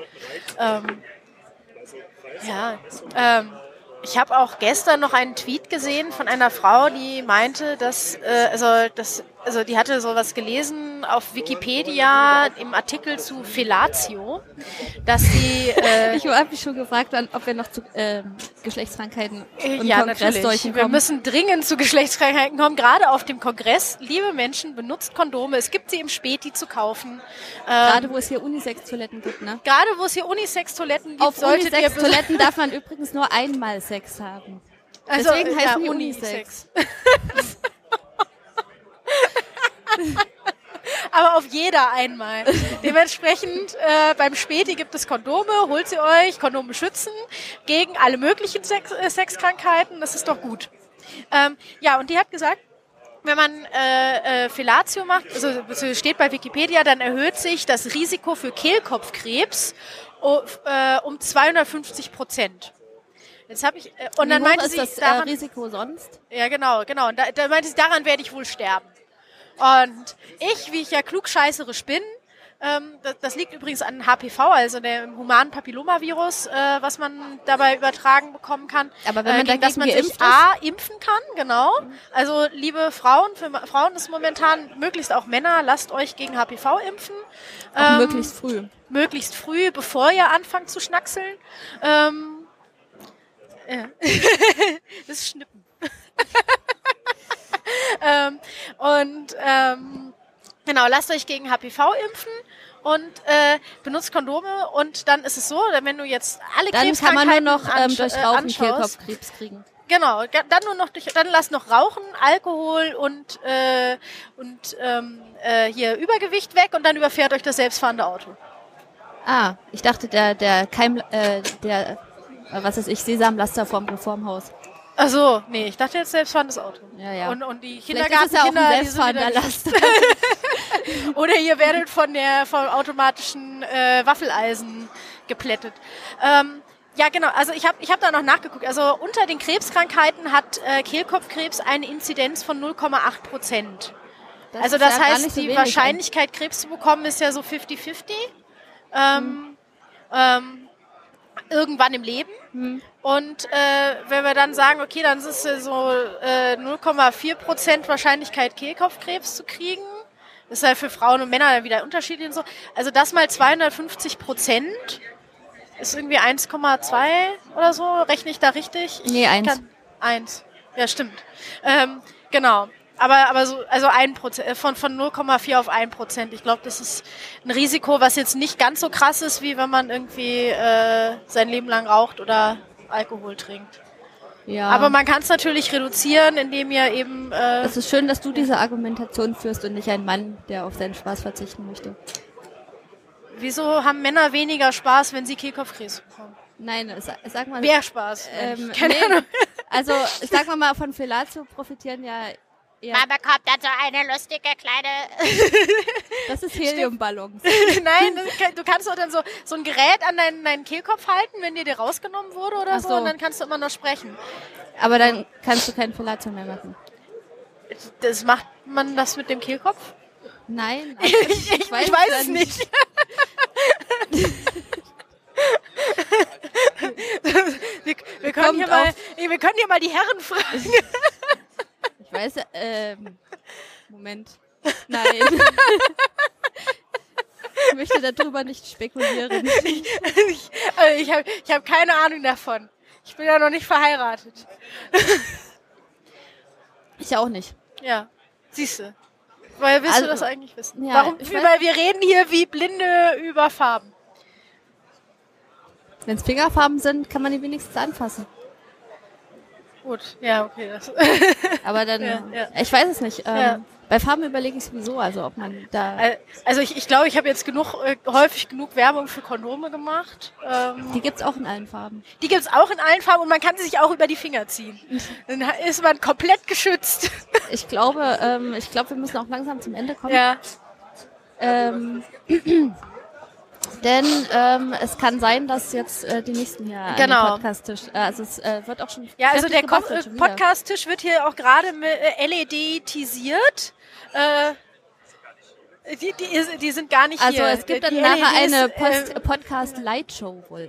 Ähm, ja, ähm, ich habe auch gestern noch einen Tweet gesehen von einer Frau, die meinte, dass, äh, also, das, also die hatte sowas gelesen auf Wikipedia im Artikel zu Fellatio, dass sie äh, Ich habe mich schon gefragt, ob wir noch zu ähm, Geschlechtskrankheiten und ja, Kongress natürlich. Wir müssen dringend zu Geschlechtskrankheiten kommen, gerade auf dem Kongress. Liebe Menschen, benutzt Kondome. Es gibt sie im Späti zu kaufen. Ähm, Gerade wo es hier Unisex-Toiletten gibt, ne? gerade wo es hier Unisex-Toiletten gibt, Auf solltet Unisex-Toiletten <laughs> darf man übrigens nur einmal Sex haben. Also, Deswegen heißen ja, die Unisex. <laughs> Aber auf jeder einmal. Dementsprechend äh, beim Späti gibt es Kondome, holt sie euch, Kondome schützen gegen alle möglichen Sex äh, Sexkrankheiten, das ist doch gut. Ähm, ja, und die hat gesagt, wenn man äh, äh, Fellatio macht, also es steht bei Wikipedia, dann erhöht sich das Risiko für Kehlkopfkrebs o- äh, um 250 Prozent. Jetzt habe ich äh, und dann Wie hoch meinte ist sie, das äh, daran, Risiko sonst? ja, genau, genau. Und da, da meinte sie, daran werde ich wohl sterben. Und ich, wie ich ja klugscheißerisch bin, ähm, das, das liegt übrigens an HPV, also dem humanen Papillomavirus, äh, was man dabei übertragen bekommen kann. Aber wenn man gegen das dagegen man sich A, impfen kann, genau. Also liebe Frauen, für Frauen ist momentan, möglichst auch Männer, lasst euch gegen HPV impfen. Auch Ähm, möglichst früh. möglichst früh, bevor ihr anfangt zu schnackseln. Ähm, ja. <laughs> das ist Schnippen. <laughs> <laughs> ähm, und ähm, genau, lasst euch gegen HPV impfen und äh, benutzt Kondome und dann ist es so, wenn du jetzt alle Dann kann man nur Krebskrankheiten noch ähm, durch äh, Rauchen Kehlkopfkrebs kriegen. Genau, dann nur noch durch, dann lass noch Rauchen, Alkohol und äh, und ähm, äh, hier Übergewicht weg und dann überfährt euch das selbstfahrende Auto. Ah, ich dachte, der, der Keim, äh, der, äh, was ist ich, Sesamlaster vom Reformhaus. Ach so, nee, ich dachte jetzt selbstfahrendes Auto. Ja, ja. Und, und die ja Kindergartenkinder, ein die sind wieder Laster. <laughs> Oder ihr werdet von der vom automatischen äh, Waffeleisen geplättet. Ähm, ja, genau. Also ich habe ich hab da noch nachgeguckt. Also unter den Krebskrankheiten hat äh, Kehlkopfkrebs eine Inzidenz von 0,8 Prozent. Also das ja heißt, so die Wahrscheinlichkeit, Krebs zu bekommen, ist ja so 50-50. Ähm, ähm, irgendwann im Leben. Hm. Und äh, wenn wir dann sagen, okay, dann ist es so äh, 0,4 Prozent Wahrscheinlichkeit, Kehlkopfkrebs zu kriegen. Das ist ja für Frauen und Männer dann wieder unterschiedlich und so. Also das mal 250 Prozent ist irgendwie 1,2 oder so. Rechne ich da richtig? Ich Nee, eins. kann- Eins. Ja, stimmt. Ähm, genau. Aber, aber so, also ein Prozent, äh, von, von 0,4 auf 1 Prozent. Ich glaube, das ist ein Risiko, was jetzt nicht ganz so krass ist, wie wenn man irgendwie äh, sein Leben lang raucht oder Alkohol trinkt. Ja. Aber man kann es natürlich reduzieren, indem ihr eben äh, es ist schön, dass du diese Argumentation führst und nicht ein Mann, der auf seinen Spaß verzichten möchte. wieso haben Männer weniger Spaß, wenn sie Kehlkopfkrebs bekommen? Nein, sag, mal. Mehr Spaß. ähm, Keine nee, Ahnung. Also, sag mal mal, von Fellatio profitieren ja eher, Man bekommt dann so eine lustige kleine. <laughs> das ist Heliumballons. <laughs> Nein, das du kannst doch dann so, so ein Gerät an deinen, deinen Kehlkopf halten, wenn dir der rausgenommen wurde oder so, so. und dann kannst du immer noch sprechen. Aber dann kannst du kein Fellatio mehr machen. Das macht man das mit dem Kehlkopf? Nein, <laughs> aber Ich, ich, weiß, ja es nicht. wir, wir, können Kommt mal, wir können hier mal die Herren fragen. Ich weiß, ähm, Moment. <laughs> Nein. ich möchte darüber nicht spekulieren. <laughs> ich also ich habe ich hab keine Ahnung davon. Ich bin ja noch nicht verheiratet. Ich auch nicht. Ja, siehst du. Woher willst Also, du das eigentlich wissen? ja, Warum? ich Weil wir reden hier wie Blinde über Farben. Wenn es Fingerfarben sind, kann man die wenigstens anfassen. Gut, ja, okay. Aber dann, Ja, ja. ich weiß es nicht. Ähm, Ja. Bei Farben überlege ich sowieso, also ob man da. also ich, ich glaube, ich habe jetzt genug, äh, häufig genug Werbung für Kondome gemacht. Ähm, Die gibt's auch in allen Farben. Die gibt's auch in allen Farben und man kann sie sich auch über die Finger ziehen. <laughs> Dann ist man komplett geschützt. <laughs> Ich glaube, ähm, ich glaube, wir müssen auch langsam zum Ende kommen. Ja. Ähm, <clears throat> denn ähm, es kann sein, dass jetzt äh, die nächsten hier Genau. Podcast-Tisch, äh, also es äh, wird auch schon Ja, also der. Podcast-Tisch wird hier auch gerade äh, LED-tisiert. Äh, Die, die, die sind gar nicht Also hier. es gibt dann Die nachher LEDs, eine äh, Post Podcast-Lightshow wohl.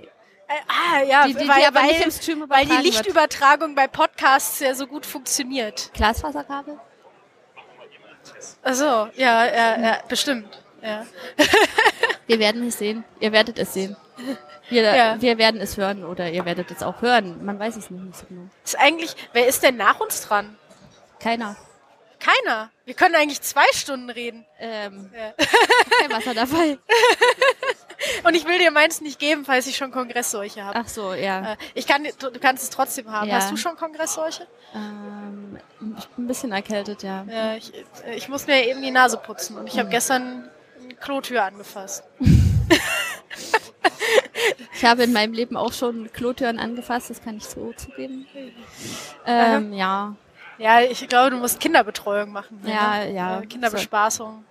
Äh, ah, ja, Die- die- die weil, aber weil, nicht im Stream weil die übertragen wird. Lichtübertragung bei Podcasts ja so gut funktioniert. Glasfaserkabel? Also ja, ja, ja, bestimmt. Ja. <laughs> Wir werden es sehen. Ihr werdet es sehen. Wir, Ja. wir werden es hören oder ihr werdet es auch hören. Man weiß es noch nicht so genau. Ist eigentlich, wer ist denn nach uns dran? Keiner. Keiner. Wir können eigentlich zwei Stunden reden. Ähm, Ja. kein Wasser dabei. <laughs> Und ich will dir meins nicht geben, falls ich schon Kongressseuche habe. Ach so, ja. Äh, Ich kann, du, du kannst es trotzdem haben. Ja. Hast du schon Kongressseuche? Ähm, ich bin ein bisschen erkältet, ja. Ja, ich, äh, ich muss mir eben die Nase putzen und Mhm. ich habe gestern eine Klotür angefasst. Ich habe in meinem Leben auch schon Klotüren angefasst, das kann ich so zugeben. Ähm, ja, Ja, ich glaube, du musst Kinderbetreuung machen. Ja, ne? ja. Äh, Kinderbespaßung,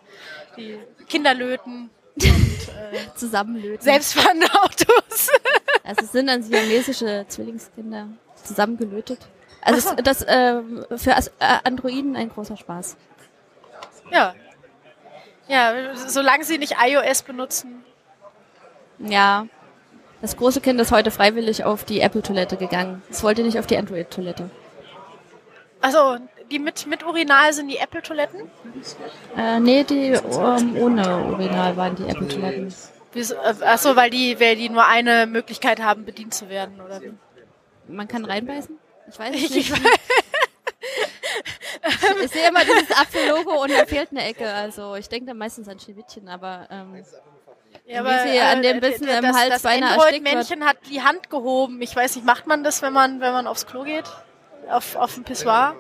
die Kinderlöten, <laughs> äh, zusammenlöten. selbstfahrende Autos. <laughs> Also es sind dann siamesische Zwillingskinder zusammengelötet. Also es, das ähm, für äh, Androiden ein großer Spaß. ja. Ja, solange sie nicht iOS benutzen. Ja. Das große Kind ist heute freiwillig auf die Apple-Toilette gegangen. Es wollte nicht auf die Android-Toilette. Also, die mit, mit Urinal sind die Apple-Toiletten? Äh, nee, die ähm, ohne Urinal waren die Apple-Toiletten. Äh, Ach so, weil die, weil die nur eine Möglichkeit haben, bedient zu werden, oder? Man kann reinbeißen? Ich weiß es Ich, nicht. <laughs> ich, <laughs> Ich sehe immer dieses Apfel-Logo und da fehlt eine Ecke. Also ich denke dann meistens an Schneewittchen, aber ähm, ja, Wie sie an dem Bissen d- im das, Hals das beinahe Android-Männchen hat die Hand gehoben. Ich weiß nicht, macht man das, wenn man, wenn man aufs Klo geht? Auf, auf dem Pissoir?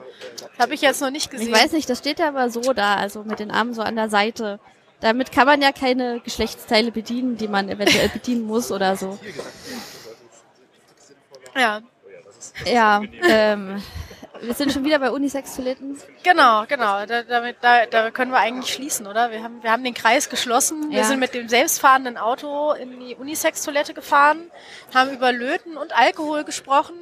Habe ich jetzt noch nicht gesehen. ich weiß nicht, das steht ja aber so da, also mit den Armen so an der Seite. Damit kann man ja keine Geschlechtsteile bedienen, die man eventuell bedienen muss oder so. Ja, Ja, ähm, wir sind schon wieder bei Unisex-Toiletten. genau, genau. Da, damit, da, da können wir eigentlich schließen, oder? Wir haben, wir haben den Kreis geschlossen. Wir Ja. sind mit dem selbstfahrenden Auto in die Unisex-Toilette gefahren, haben über Löten und Alkohol gesprochen.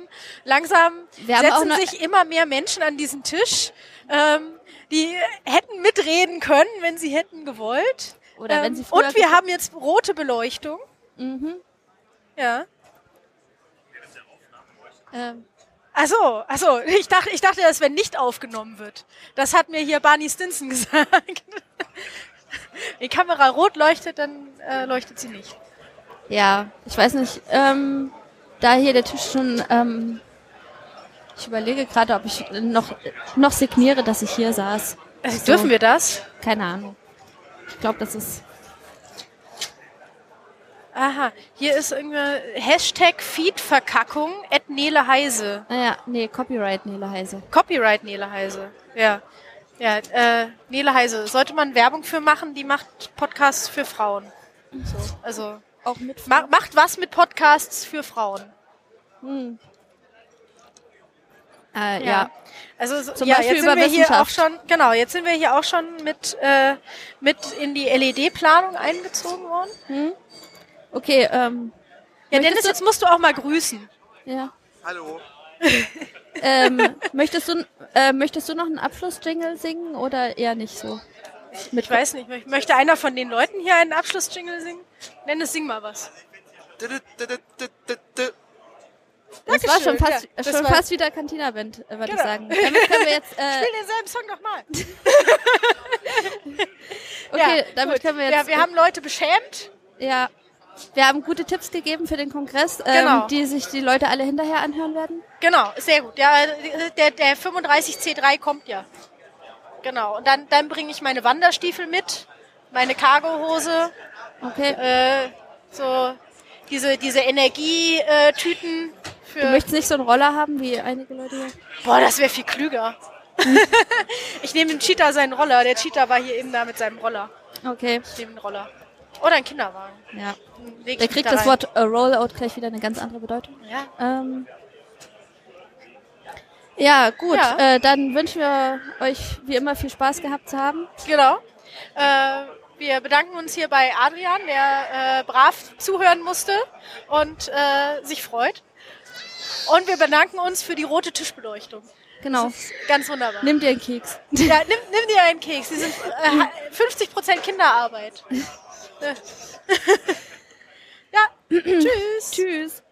Langsam Wir setzen sich immer mehr Menschen an diesen Tisch. Ähm, die hätten mitreden können, wenn sie hätten gewollt. Oder wenn Ähm, sie früher und wir haben jetzt rote Beleuchtung. Mhm. Ja. Ähm, Ach so, ach so. Ich dachte, ich dachte, das wenn nicht aufgenommen wird. Das hat mir hier Barney Stinson <laughs> gesagt. Die Kamera rot leuchtet, dann äh, leuchtet sie nicht. ja, ich weiß nicht, ähm, da hier der Tisch schon, ähm, ich überlege gerade, ob ich noch, noch signiere, dass ich hier saß. Also, So. Dürfen wir das? Keine Ahnung. Ich glaube, das ist Aha, hier ist irgendwie Hashtag Feedverkackung at Nele Heise. Naja, nee, Copyright Nele Heise. Copyright Nele Heise. Ja. Ja, äh, Nele Heise. Sollte man Werbung für machen? Die macht Podcasts für Frauen. So, also Auch mit ma macht was mit Podcasts für Frauen. äh, ja. Also so, Zum ja, Beispiel jetzt über sind wir hier auch schon, genau, jetzt sind wir hier auch schon mit, äh, mit in die LED-Planung eingezogen worden. Okay, ähm, Ja, Dennis, du- jetzt musst du auch mal grüßen. ja. Hallo. <laughs> Ähm, möchtest du, äh, möchtest du noch einen Abschlussjingle singen oder eher nicht so? Ich weiß nicht, mö- möchte einer von den Leuten hier einen Abschlussjingle singen? Dennis, sing mal was. Das war schon fast, ja, schon war- fast wieder Cantina-Band, äh, würde Genau. ich sagen. Damit können wir jetzt, <laughs> Spiel äh, denselben Song nochmal. <laughs> okay, ja, damit gut. können wir Ja, jetzt, wir haben Leute beschämt. ja, wir haben gute Tipps gegeben für den Kongress, ähm, Genau. die sich die Leute alle hinterher anhören werden. Genau, sehr gut. Ja, der, der 35C3 kommt ja. Genau. Und dann, dann bringe ich meine Wanderstiefel mit, meine Cargohose, Okay. äh, so diese, diese Energietüten für. Du möchtest nicht so einen Roller haben wie einige Leute hier? Boah, das wäre viel klüger. <laughs> ich nehme dem Cheetah seinen Roller. Der Cheetah war hier eben da mit seinem Roller. Okay, Ich nehme den Roller. Oder ein Kinderwagen. ja. Der ich kriegt da das. Wort äh, Rollout gleich wieder eine ganz andere Bedeutung. Ja. Ähm, ja, gut. Ja. Äh, dann wünschen wir euch wie immer viel Spaß gehabt zu haben. Genau. Äh, wir bedanken uns hier bei Adrian, der äh, brav zuhören musste und äh, sich freut. Und wir bedanken uns für die rote Tischbeleuchtung. Genau. Ganz wunderbar. Nimm dir einen Keks. Ja, nimm, nimm dir einen Keks. Die sind äh, <laughs> 50% Kinderarbeit ja. <laughs> Tschüss. Tschüss.